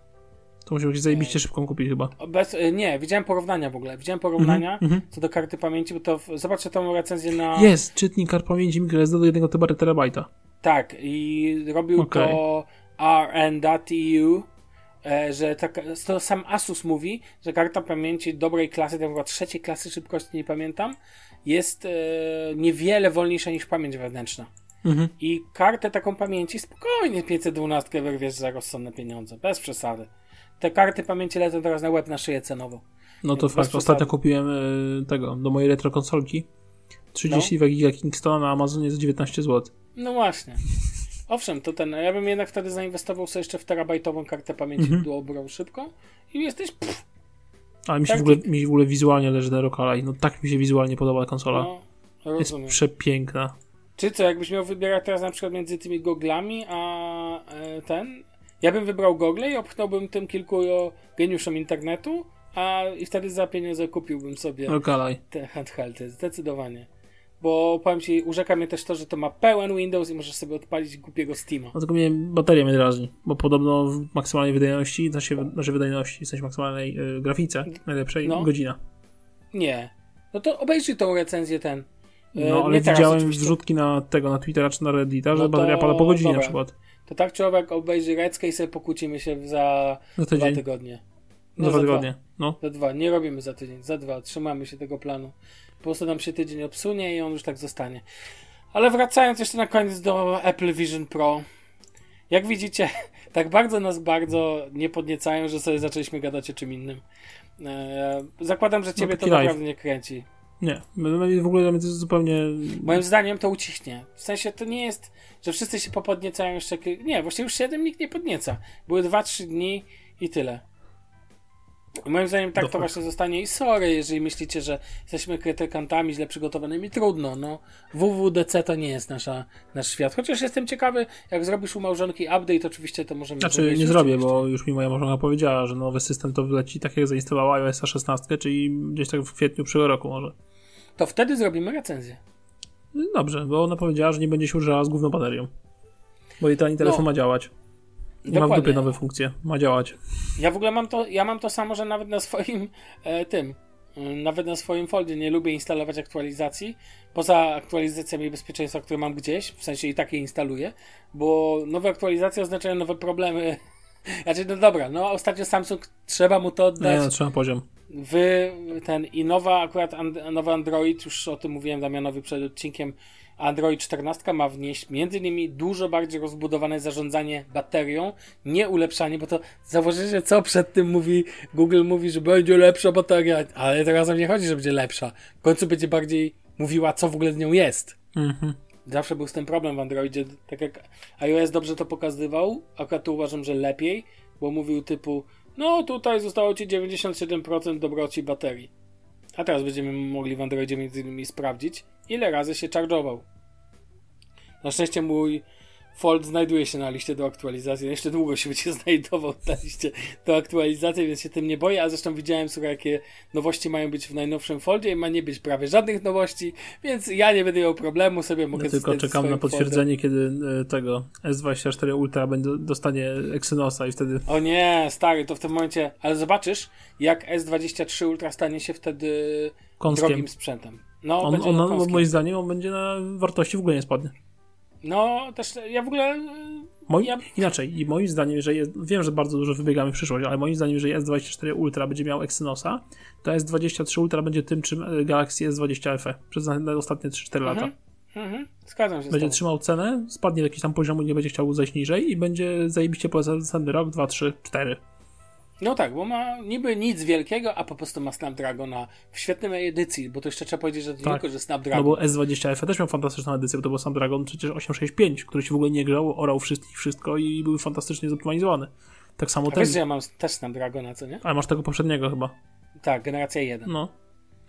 To musiał się zajebiście szybką kupić chyba. Bez, e, nie, widziałem porównania w ogóle. Widziałem porównania Mhm, co do karty pamięci, bo to w, zobaczę tą recenzję na. Jest, czytnik kart pamięci microSD do 1 terabajta. Tak, i robił Okej. to rn.eu, e, że tak, to sam Asus mówi, że karta pamięci dobrej klasy, tam chyba trzeciej klasy szybkości, nie pamiętam, jest e, niewiele wolniejsza niż pamięć wewnętrzna. Mhm. I kartę taką pamięci spokojnie 512 wyrwiesz za rozsądne pieniądze, bez przesady. Te karty pamięci lecą teraz na łeb na szyję cenowo. No to fakt, ostatnio kupiłem y, tego, do mojej retro konsolki. 32 giga Kingstona na Amazonie za 19 zł. No właśnie. Owszem, to ten. Ja bym jednak wtedy zainwestował sobie jeszcze w terabajtową kartę pamięci Mhm. dobrą, szybką i jesteś. Pff, Ale mi się, Tak. w ogóle, mi w ogóle wizualnie leży na Rockalley. No tak mi się wizualnie podoba konsola. no, Jest przepiękna. Czy co, jakbyś miał wybierać teraz na przykład między tymi goglami, a e, ten? Ja bym wybrał gogle i obchnąłbym tym kilku geniuszom internetu, a i wtedy za pieniądze kupiłbym sobie Rockalley. te handheldy, zdecydowanie. Bo powiem ci, urzeka mnie też to, że to ma pełen Windows i możesz sobie odpalić głupiego Steama. No tylko mnie bateria mnie drażni, bo podobno w maksymalnej wydajności, znaczy, znaczy wydajności, w sensie maksymalnej y, grafice, najlepszej, No. godzina. Nie. No to obejrzyj tą recenzję ten. E, No ale teraz widziałem oczywiście. wrzutki na tego, na Twittera czy na Reddita, że No to bateria pada po godzinie na dobra. przykład. To tak człowiek obejrzy Reckę i sobie pokłócimy się za Za dwa tygodnie. za No, dwa tygodnie. No. Za dwa. Nie robimy za tydzień, za dwa. Trzymamy się tego planu. Po prostu nam się tydzień obsunie i on już tak zostanie. Ale wracając jeszcze na koniec do Apple Vision Pro. Jak widzicie, <laughs> tak bardzo nas bardzo nie podniecają, że sobie zaczęliśmy gadać o czym innym. Eee, zakładam, że ciebie to taki live. naprawdę nie kręci. Nie, w ogóle to jest zupełnie... Moim zdaniem to ucichnie. W sensie to nie jest, że wszyscy się popodniecają jeszcze... Nie, właśnie już 7 nikt nie podnieca. Były 2-3 dni i tyle. Moim zdaniem tak to właśnie zostanie. I sorry, jeżeli myślicie, że jesteśmy krytykantami źle przygotowanymi. Trudno, no. WWDC to nie jest nasza, nasz świat. Chociaż jestem ciekawy, jak zrobisz u małżonki update, oczywiście to możemy Znaczy, nie zrobię, bo już mi moja małżonka powiedziała, że nowy system to wleci tak jak zainstalowała iOS 16, czyli gdzieś tak w kwietniu przyszłego roku może. To wtedy zrobimy recenzję. Dobrze, bo ona powiedziała, że nie będzie się używała z główną baterią. Bo i ten telefon no. ma działać. Nie Dokładnie. mam w dupie nowe funkcje. Ma działać. Ja w ogóle mam to, ja mam to samo, że nawet na swoim e, tym, e, nawet na swoim foldzie nie lubię instalować aktualizacji. Poza aktualizacjami bezpieczeństwa, które mam gdzieś, w sensie i takie instaluję, bo nowe aktualizacje oznaczają nowe problemy. <laughs> Znaczy, no dobra, no ostatnio Samsung trzeba mu to oddać. Nie, no, trzeba poziom. Wy, ten i nowa akurat and, nowy Android, już o tym mówiłem Damianowi przed odcinkiem, Android 14 ma wnieść m.in. dużo bardziej rozbudowane zarządzanie baterią, nie ulepszanie, bo to zauważycie, co przed tym mówi Google mówi, że będzie lepsza bateria, ale teraz o nie chodzi, że będzie lepsza. W końcu będzie bardziej mówiła, co w ogóle z nią jest. Mhm. Zawsze był z tym problem w Androidzie, tak jak iOS dobrze to pokazywał, akurat tu uważam, że lepiej, bo mówił typu, no tutaj zostało ci 97% dobroci baterii. A teraz będziemy mogli w Androidzie między innymi sprawdzić, ile razy się charge'ował. Na szczęście mój Fold znajduje się na liście do aktualizacji. Jeszcze długo się będzie <laughs> znajdował na liście do aktualizacji, więc się tym nie boję. A zresztą widziałem, słuchaj, jakie nowości mają być w najnowszym Foldzie i ma nie być prawie żadnych nowości, więc ja nie będę miał problemu, sobie mogę ja Tylko czekam na potwierdzenie, foldem. kiedy e, tego S24 Ultra będzie, dostanie Exynosa i wtedy... O nie, stary, to w tym momencie... Ale zobaczysz, jak S23 Ultra stanie się wtedy Kąskiem. drogim sprzętem. No, on, on, on moim zdaniem on będzie na wartości w ogóle nie spadnie. No, też ja w ogóle. Moi, ja... Inaczej, i moim zdaniem, że jest, wiem, że bardzo dużo wybiegamy w przyszłość, ale moim zdaniem, że S24 Ultra będzie miał Exynosa, to S23 Ultra będzie tym, czym Galaxy S20 FE przez ostatnie 3-4 lata. Mhm. Mhm. Zgadzam się Będzie trzymał cenę, spadnie do jakiegoś tam poziomu, nie będzie chciał zejść niżej i będzie zajebiście polecał następny rok, 2, 3, 4. No tak, bo ma niby nic wielkiego, a po prostu ma Snapdragona w świetnej edycji, bo to jeszcze trzeba powiedzieć, że to tak. tylko, że Snapdragon. No bo S20F też miał fantastyczną edycję, bo to był Snapdragon przecież 865, który się w ogóle nie grał, orał wszystkich wszystko i był fantastycznie zoptymalizowany. Tak samo a ten... wiesz, że ja mam też Snapdragona, co nie? Ale masz tego poprzedniego chyba. Tak, generacja 1. No.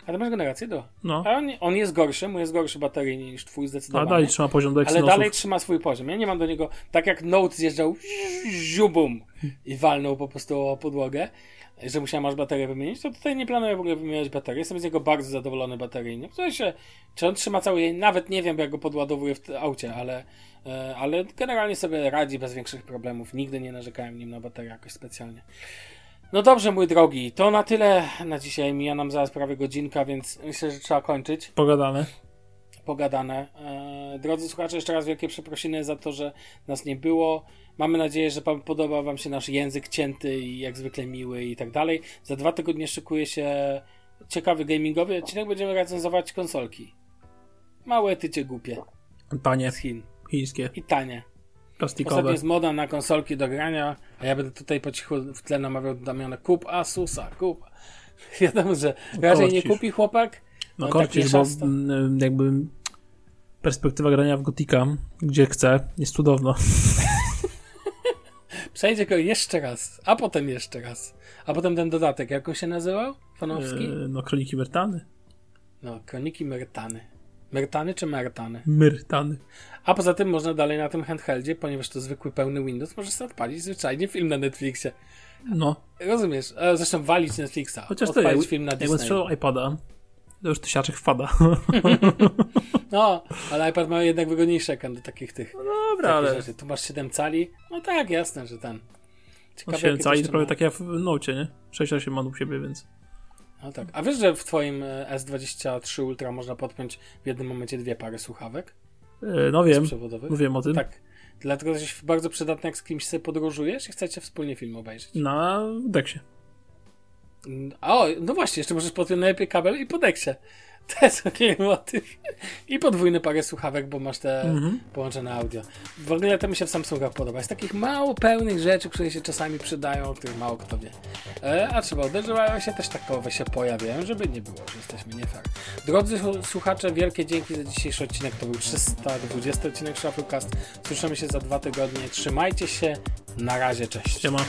A ty masz generację 2. No. A on, on jest gorszy, mu jest gorszy bateryjnie niż twój zdecydowanie. A dalej trzyma poziom do Ale dalej trzyma swój poziom. Ja nie mam do niego, tak jak Note zjeżdżał ziubum i walnął po prostu o podłogę, że musiałem aż baterię wymienić, to tutaj nie planuję w ogóle wymieniać baterii. Jestem z niego bardzo zadowolony bateryjnie. W sensie, czy on trzyma cały jej, nawet nie wiem, jak go podładowuję w aucie, ale, e, ale generalnie sobie radzi bez większych problemów. Nigdy nie narzekałem nim na baterię jakoś specjalnie. No dobrze, mój drogi, to na tyle na dzisiaj. Mija nam zaraz prawie godzinka, więc myślę, że trzeba kończyć. Pogadane. Pogadane. Eee, drodzy słuchacze, jeszcze raz wielkie przeprosiny za to, że nas nie było. Mamy nadzieję, że podoba Wam się nasz język cięty i jak zwykle miły i tak dalej. Za dwa tygodnie szykuje się ciekawy gamingowy odcinek. Będziemy recenzować konsolki. Małe tycie głupie. Panie. Z Chin. Chińskie. I tanie. Plastikowe. Ostatnio jest moda na konsolki do grania, a ja będę tutaj po cichu w tle namawiał Damiana kup Asusa, kup. <laughs> Wiadomo, że raczej nie kupi chłopak. No korcisz, tak bo jakby perspektywa grania w Gotika, gdzie chce, jest cudowna. <laughs> Przejdzie go jeszcze raz, a potem jeszcze raz. A potem ten dodatek, jak on się nazywał? Fanowski? Eee, no, Kroniki Mertany. No, Kroniki Mertany. Mertany czy Mertany? Mertany. A poza tym można dalej na tym handheldzie, ponieważ to zwykły pełny Windows, możesz sobie odpalić zwyczajnie film na Netflixie. No. Rozumiesz? E, zresztą walić Netflixa. Chociaż to jest film na Disney. Jakbym iPada, to już tysiaczek wpada. <laughs> no, ale iPad ma jednak wygodniejszy ekran do takich tych. No dobra, ale... Rzeczy. Tu masz 7 cali. No tak, jasne, że ten. Ciekawe, no 7 cali to prawie tak jak w Note, nie? 6 ma u siebie, więc... No tak. A wiesz, że w twoim e, S23 Ultra można podpiąć w jednym momencie dwie pary słuchawek? E, no wiem. No wiem o tym. Tak. Dlatego jesteś bardzo przydatny, jak z kimś sobie podróżujesz i chcecie wspólnie film obejrzeć. Na deksie. O, no właśnie, jeszcze możesz podpiąć najlepiej kabel i po deksie. To jest okej motyw. I podwójny parę słuchawek, bo masz te Mhm. połączone audio. W ogóle to mi się w Samsungach podoba. Z takich mało pełnych rzeczy, które się czasami przydają, o których mało kto wie. E, a trzeba uderzywają się też takowe się pojawiają, żeby nie było, że jesteśmy nie fair. Drodzy słuchacze, wielkie dzięki za dzisiejszy odcinek. To był 320 odcinek Shufflecast. Słyszymy się za dwa tygodnie. Trzymajcie się. Na razie, cześć. Siema.